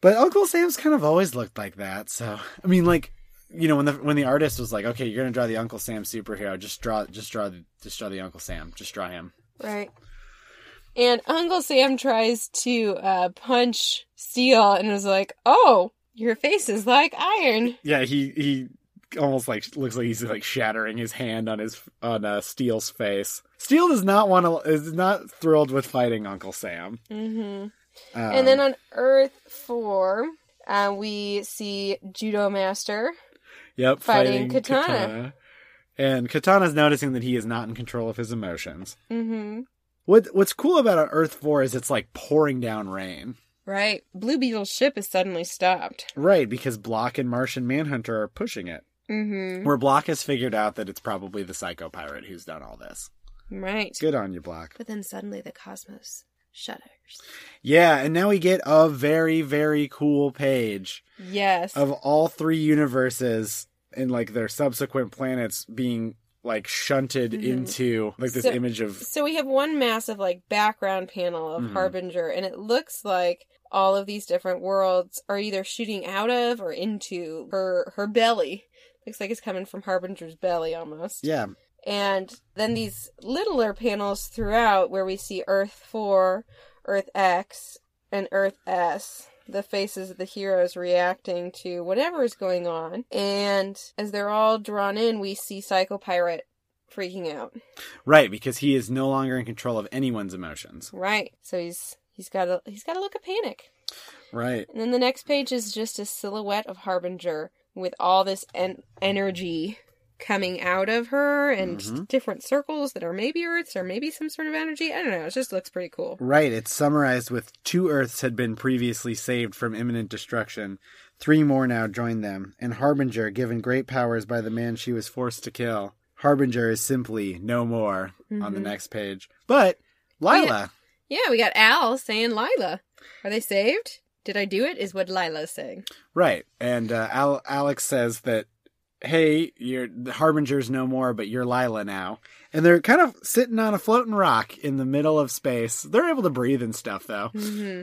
But Uncle Sam's kind of always looked like that. So, I mean, like, you know, when the when the artist was like, "Okay, you're gonna draw the Uncle Sam superhero, just draw, just draw, the, just draw the Uncle Sam, just draw him." Right. And Uncle Sam tries to uh, punch Steel and was like, "Oh, your face is like iron." Yeah, he he almost like looks like he's like shattering his hand on his on uh, Steel's face. Steel does not want to is not thrilled with fighting Uncle Sam. hmm Um, and then on Earth Four, uh, we see Judo Master. yep, fighting Katana. And Katana's noticing that he is not in control of his emotions. hmm What what's cool about on Earth Four is it's like pouring down rain. Right. Blue Beetle's ship is suddenly stopped. Right, because Blok and Martian Manhunter are pushing it. hmm Where Blok has figured out that it's probably the Psycho Pirate who's done all this. Right. Good on you, Blok. But then suddenly the cosmos shudders. Yeah, and now we get a very, very cool page Yes. of all three universes and like their subsequent planets being like shunted Mhm. into like this So- image of So we have one massive like background panel of Mhm. Harbinger, and it looks like all of these different worlds are either shooting out of or into her her belly. Looks like it's coming from Harbinger's belly almost. yeah And then these littler panels throughout where we see Earth 4, Earth X, and Earth S. The faces of the heroes reacting to whatever is going on. And as they're all drawn in, we see Psycho Pirate freaking out. right because he is no longer in control of anyone's emotions Right. So he's he's got a he's got a look of panic. right And then the next page is just a silhouette of Harbinger with all this en- energy coming out of her and Mhm. different circles that are maybe Earths or maybe some sort of energy. I don't know. It just looks pretty cool. right it's summarized with two earths had been previously saved from imminent destruction three more now joined them and harbinger given great powers by the man she was forced to kill harbinger is simply no more on the Mhm. next page but lyla Yeah, we got Al saying Lyla. Are they saved? Did I do it? Is what Lyla's saying. Right. And uh, Al- Alex says that, hey, you're the Harbinger's no more, but you're Lyla now. And they're kind of sitting on a floating rock in the middle of space. They're able to breathe and stuff, though. hmm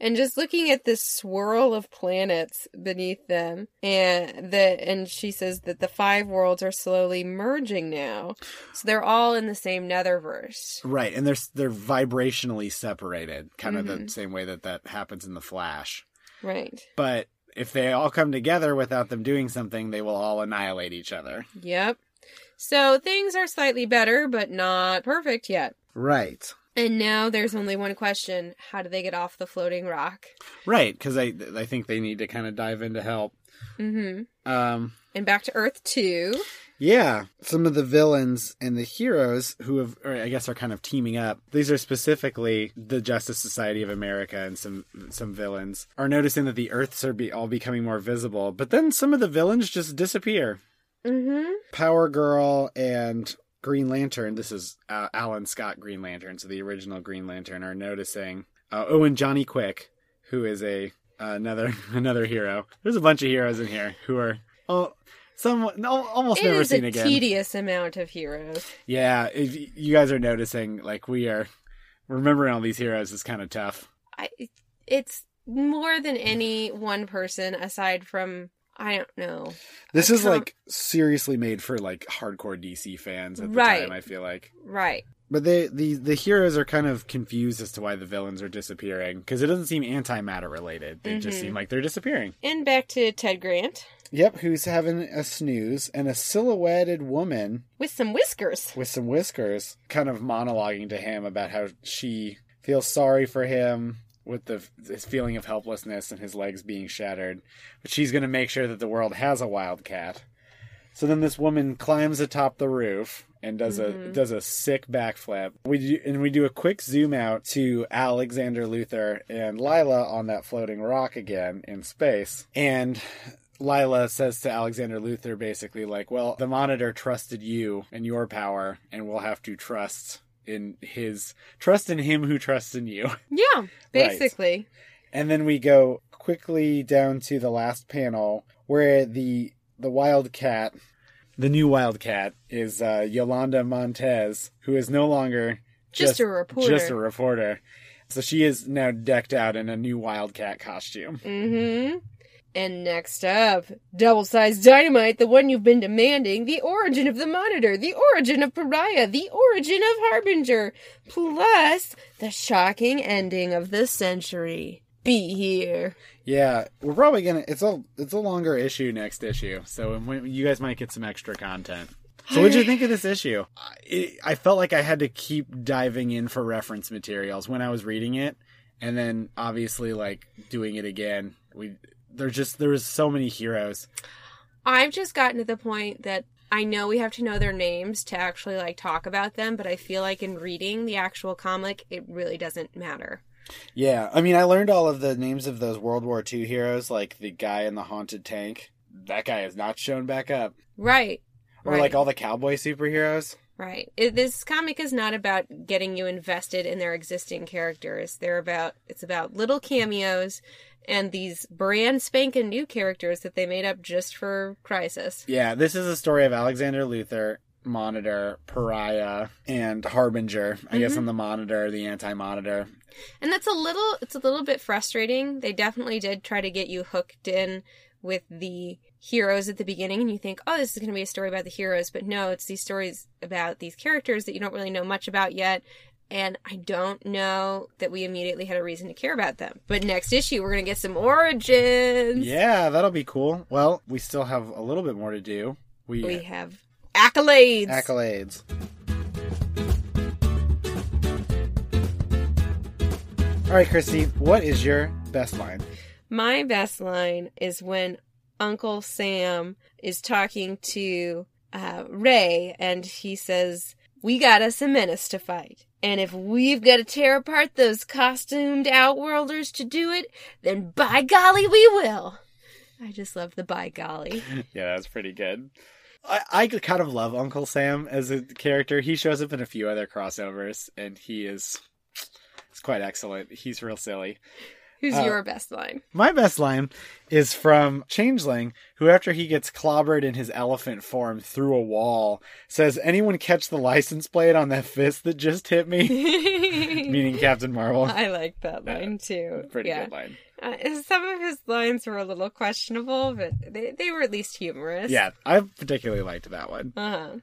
And just looking at this swirl of planets beneath them, and the and she says that the five worlds are slowly merging now, so they're all in the same netherverse. Right. And they're, they're vibrationally separated, kind of the Mhm. same way that that happens in the Flash. Right. But if they all come together without them doing something, they will all annihilate each other. Yep. So things are slightly better, but not perfect yet. Right. And now there's only one question: How do they get off the floating rock? Right. Because I, I think they need to kind of dive in to help. hmm Um, And back to Earth two. Yeah, some of the villains and the heroes who have, or I guess, are kind of teaming up. These are specifically the Justice Society of America and some some villains are noticing that the Earths are be, all becoming more visible. But then some of the villains just disappear. Mm-hmm. Power Girl and Green Lantern. This is uh, Alan Scott Green Lantern, so the original Green Lantern are noticing. Uh, oh, and Johnny Quick, who is a uh, another another hero. There's a bunch of heroes in here who are oh some no, almost It never is a seen again. tedious amount of heroes. Yeah, if you guys are noticing, like we are remembering all these heroes is kind of tough. I, it's more than any one person aside from I don't know. This is can't- like seriously made for like hardcore DC fans at the Right. time. I feel like, Right. but they the the heroes are kind of confused as to why the villains are disappearing because it doesn't seem antimatter related. They just Mhm. seem like they're disappearing. And back to Ted Grant. Yep, who's having a snooze, and a silhouetted woman With some whiskers. with some whiskers kind of monologuing to him about how she feels sorry for him with the his feeling of helplessness and his legs being shattered. But she's going to make sure that the world has a wildcat. So then this woman climbs atop the roof and does a mm-hmm. does a sick backflip. We do, and we do a quick zoom out to Alexander Luther and Lyla on that floating rock again in space. And Lyla says to Alexander Luther basically like, well, the monitor trusted you and your power, and we'll have to trust in his trust in him who trusts in you. Yeah, basically. And then we go quickly down to the last panel where the the wildcat, the new wildcat, is uh, Yolanda Montez, who is no longer Just a reporter. Just a reporter. So she is now decked out in a new wildcat costume. Mm-hmm. And next up, double sized dynamite, the one you've been demanding, the origin of the monitor, the origin of pariah, the origin of harbinger, plus the shocking ending of the century. Be here. Yeah, we're probably gonna. It's a it's a longer issue next issue, so you guys might get some extra content. So, what did you think of this issue? I, I felt like I had to keep diving in for reference materials when I was reading it, and then obviously like doing it again. We there's just there was so many heroes. I've just gotten to the point that I know we have to know their names to actually like talk about them, but I feel like in reading the actual comic, it really doesn't matter. Yeah, I mean, I learned all of the names of those World War II heroes, like the guy in the haunted tank. That guy is not shown back up, Right. or Right. like all the cowboy superheroes. Right. This comic is not about getting you invested in their existing characters. They're about it's about little cameos and these brand spanking new characters that they made up just for Crisis. Yeah, this is a story of Alexander Luther, Monitor, Pariah, and Harbinger. I guess mm-hmm. on the Monitor, the Anti-Monitor. And that's a little it's a little bit frustrating. They definitely did try to get you hooked in with the heroes at the beginning and you think, "Oh, this is going to be a story about the heroes." But no, it's these stories about these characters that you don't really know much about yet. And I don't know that we immediately had a reason to care about them. But next issue, we're going to get some origins. Yeah, that'll be cool. Well, we still have a little bit more to do. We, We have accolades. accolades. All right, Christy, what is your best line? My best line is when Uncle Sam is talking to uh, Ray and he says, We got us a menace to fight. And if we've got to tear apart those costumed outworlders to do it, then by golly, we will. I just love the by golly. Yeah, that's pretty good. I, I kind of love Uncle Sam as a character. He shows up in a few other crossovers, and he is it's quite excellent. He's real silly. Who's Uh, your best line? My best line is from Changeling, who, after he gets clobbered in his elephant form through a wall, says, Anyone catch the license plate on that fist that just hit me? Meaning Captain Marvel. I like that line too. Pretty yeah. good line. Uh, some of his lines were a little questionable, but they, they were at least humorous. Yeah, I particularly liked that one. Uh-huh.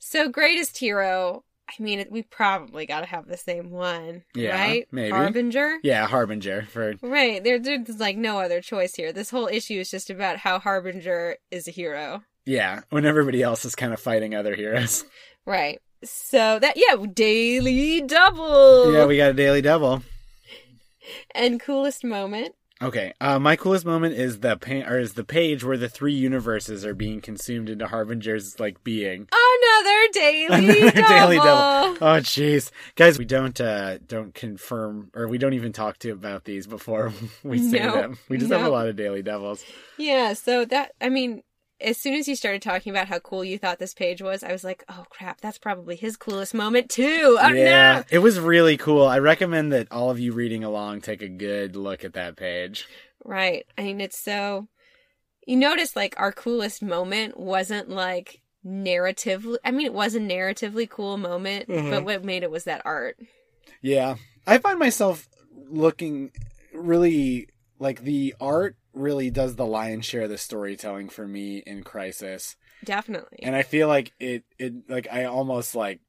So greatest hero. I mean, we probably got to have the same one, Yeah, right? maybe. Harbinger. Yeah, Harbinger for Right. There, there's like no other choice here. This whole issue is just about how Harbinger is a hero. yeah, when everybody else is kind of fighting other heroes. Right. So that yeah, daily double. Yeah, we got a Daily double. and coolest moment. Okay, uh, my coolest moment is the pa- or is the page where the three universes are being consumed into Harbinger's like being. Another daily Another double. Daily Devil. Oh jeez, guys, we don't uh don't confirm or we don't even talk to about these before we say No, them. We just have a lot of Daily Devils. Yeah, so that I mean, as soon as you started talking about how cool you thought this page was, I was like, "Oh crap, that's probably his coolest moment too." Oh yeah, no. it was really cool. I recommend that all of you reading along take a good look at that page. Right. I mean, it's so you notice like our coolest moment wasn't like narratively I mean, it was a narratively cool moment, Mhm. but what made it was that art. Yeah. I find myself looking really like the art really does the lion's share of the storytelling for me in Crisis. Definitely. And I feel like it it like I almost like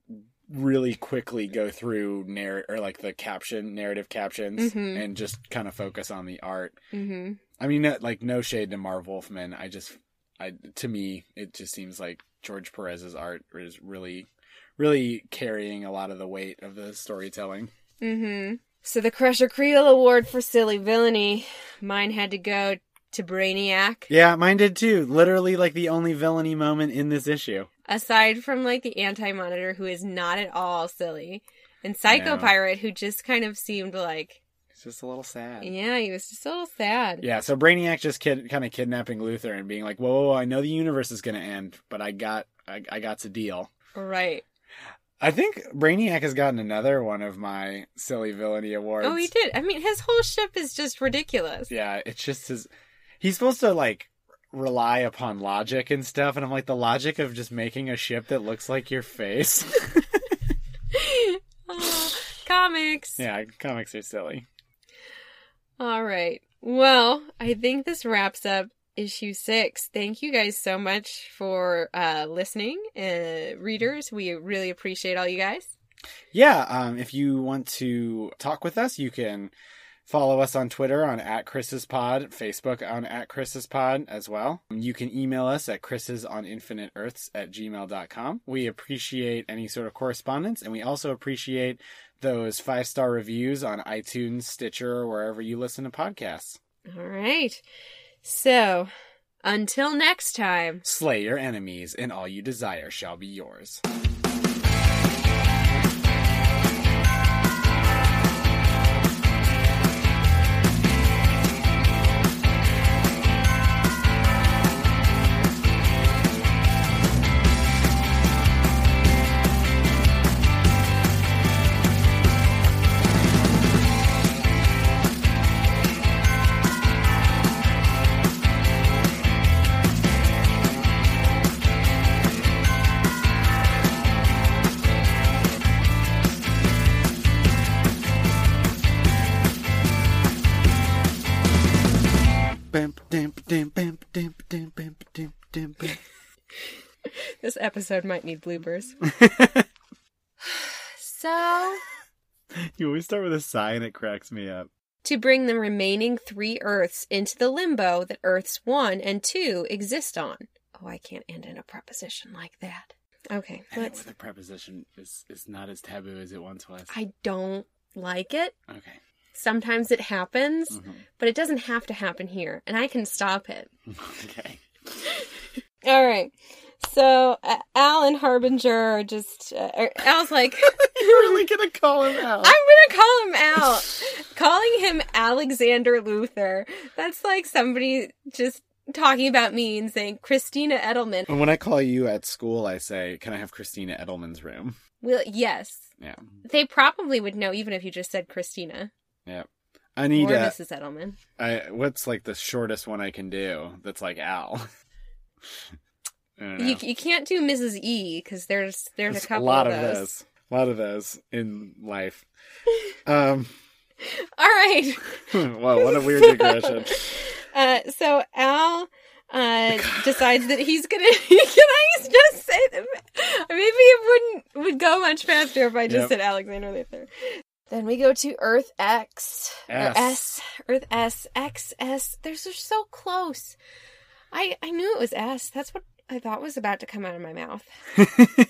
really quickly go through narr or like the caption narrative captions Mhm. and just kind of focus on the art. mhm. I mean, no- like no shade to Marv Wolfman. I just, I to me, it just seems like George Perez's art is really, really carrying a lot of the weight of the storytelling. Mm-hmm. So the Crusher Creel Award for silly villainy, mine had to go to Brainiac. Yeah, mine did too. Literally, like the only villainy moment in this issue. Aside from like the Anti-Monitor, who is not at all silly, and Psycho No. Pirate, who just kind of seemed like, just a little sad. yeah, he was just a little sad. Yeah, so Brainiac just kid, kind of kidnapping Luther and being like, "Whoa, whoa, whoa, I know the universe is going to end, but I got, I, I got to deal." Right. I think Brainiac has gotten another one of my silly villainy awards. Oh, he did. I mean, his whole ship is just ridiculous. Yeah, it's just his. He's supposed to like rely upon logic and stuff, and I'm like the logic of just making a ship that looks like your face. Oh, comics. yeah, comics are silly. All right. Well, I think this wraps up issue six. Thank you guys so much for uh, listening, uh, readers. We really appreciate all you guys. Yeah, um, if you want to talk with us, you can follow us on Twitter on at Crisis Pod, Facebook on at Crisis Pod as well. You can email us at Crisis on Infinite Earths at gmail.com. We appreciate any sort of correspondence, and we also appreciate those five star reviews on iTunes, Stitcher, or wherever you listen to podcasts. All right. So, until next time. Slay your enemies, and all you desire shall be yours. Episode might need bloopers. so, You always start with a sigh and it cracks me up. to bring the remaining three Earths into the limbo that Earths 1 and 2 exist on. Oh, I can't end in a preposition like that. Okay, And let's. with a preposition is is not as taboo as it once was. I don't like it. Okay. Sometimes it happens, Mhm. but it doesn't have to happen here, and I can stop it. okay. All right. So uh, Al and Harbinger are just. Uh, or Al's like, You're really gonna call him out. I'm gonna call him out. Calling him Alexander Luther. That's like somebody just talking about me and saying Christina Edelman. And when I call you at school, I say, "Can I have Christina Edelman's room?" Well, yes, Yeah. they probably would know even if you just said Christina Yeah. I need or a. Mrs. Edelman. I what's like the shortest one I can do? That's like Al. I don't know. You you can't do Mrs. E because there's there's There's a couple lot of those. those. A lot of those in life. Um. All right. wow, what a weird digression. Uh, so Al uh, decides that he's gonna. Can I just say that? Maybe it wouldn't would go much faster if I just Yep. said Alexander Luther. Then we go to Earth X or S. S. Earth S X S. They're so- so close. I I knew it was S. That's what I thought was about to come out of my mouth.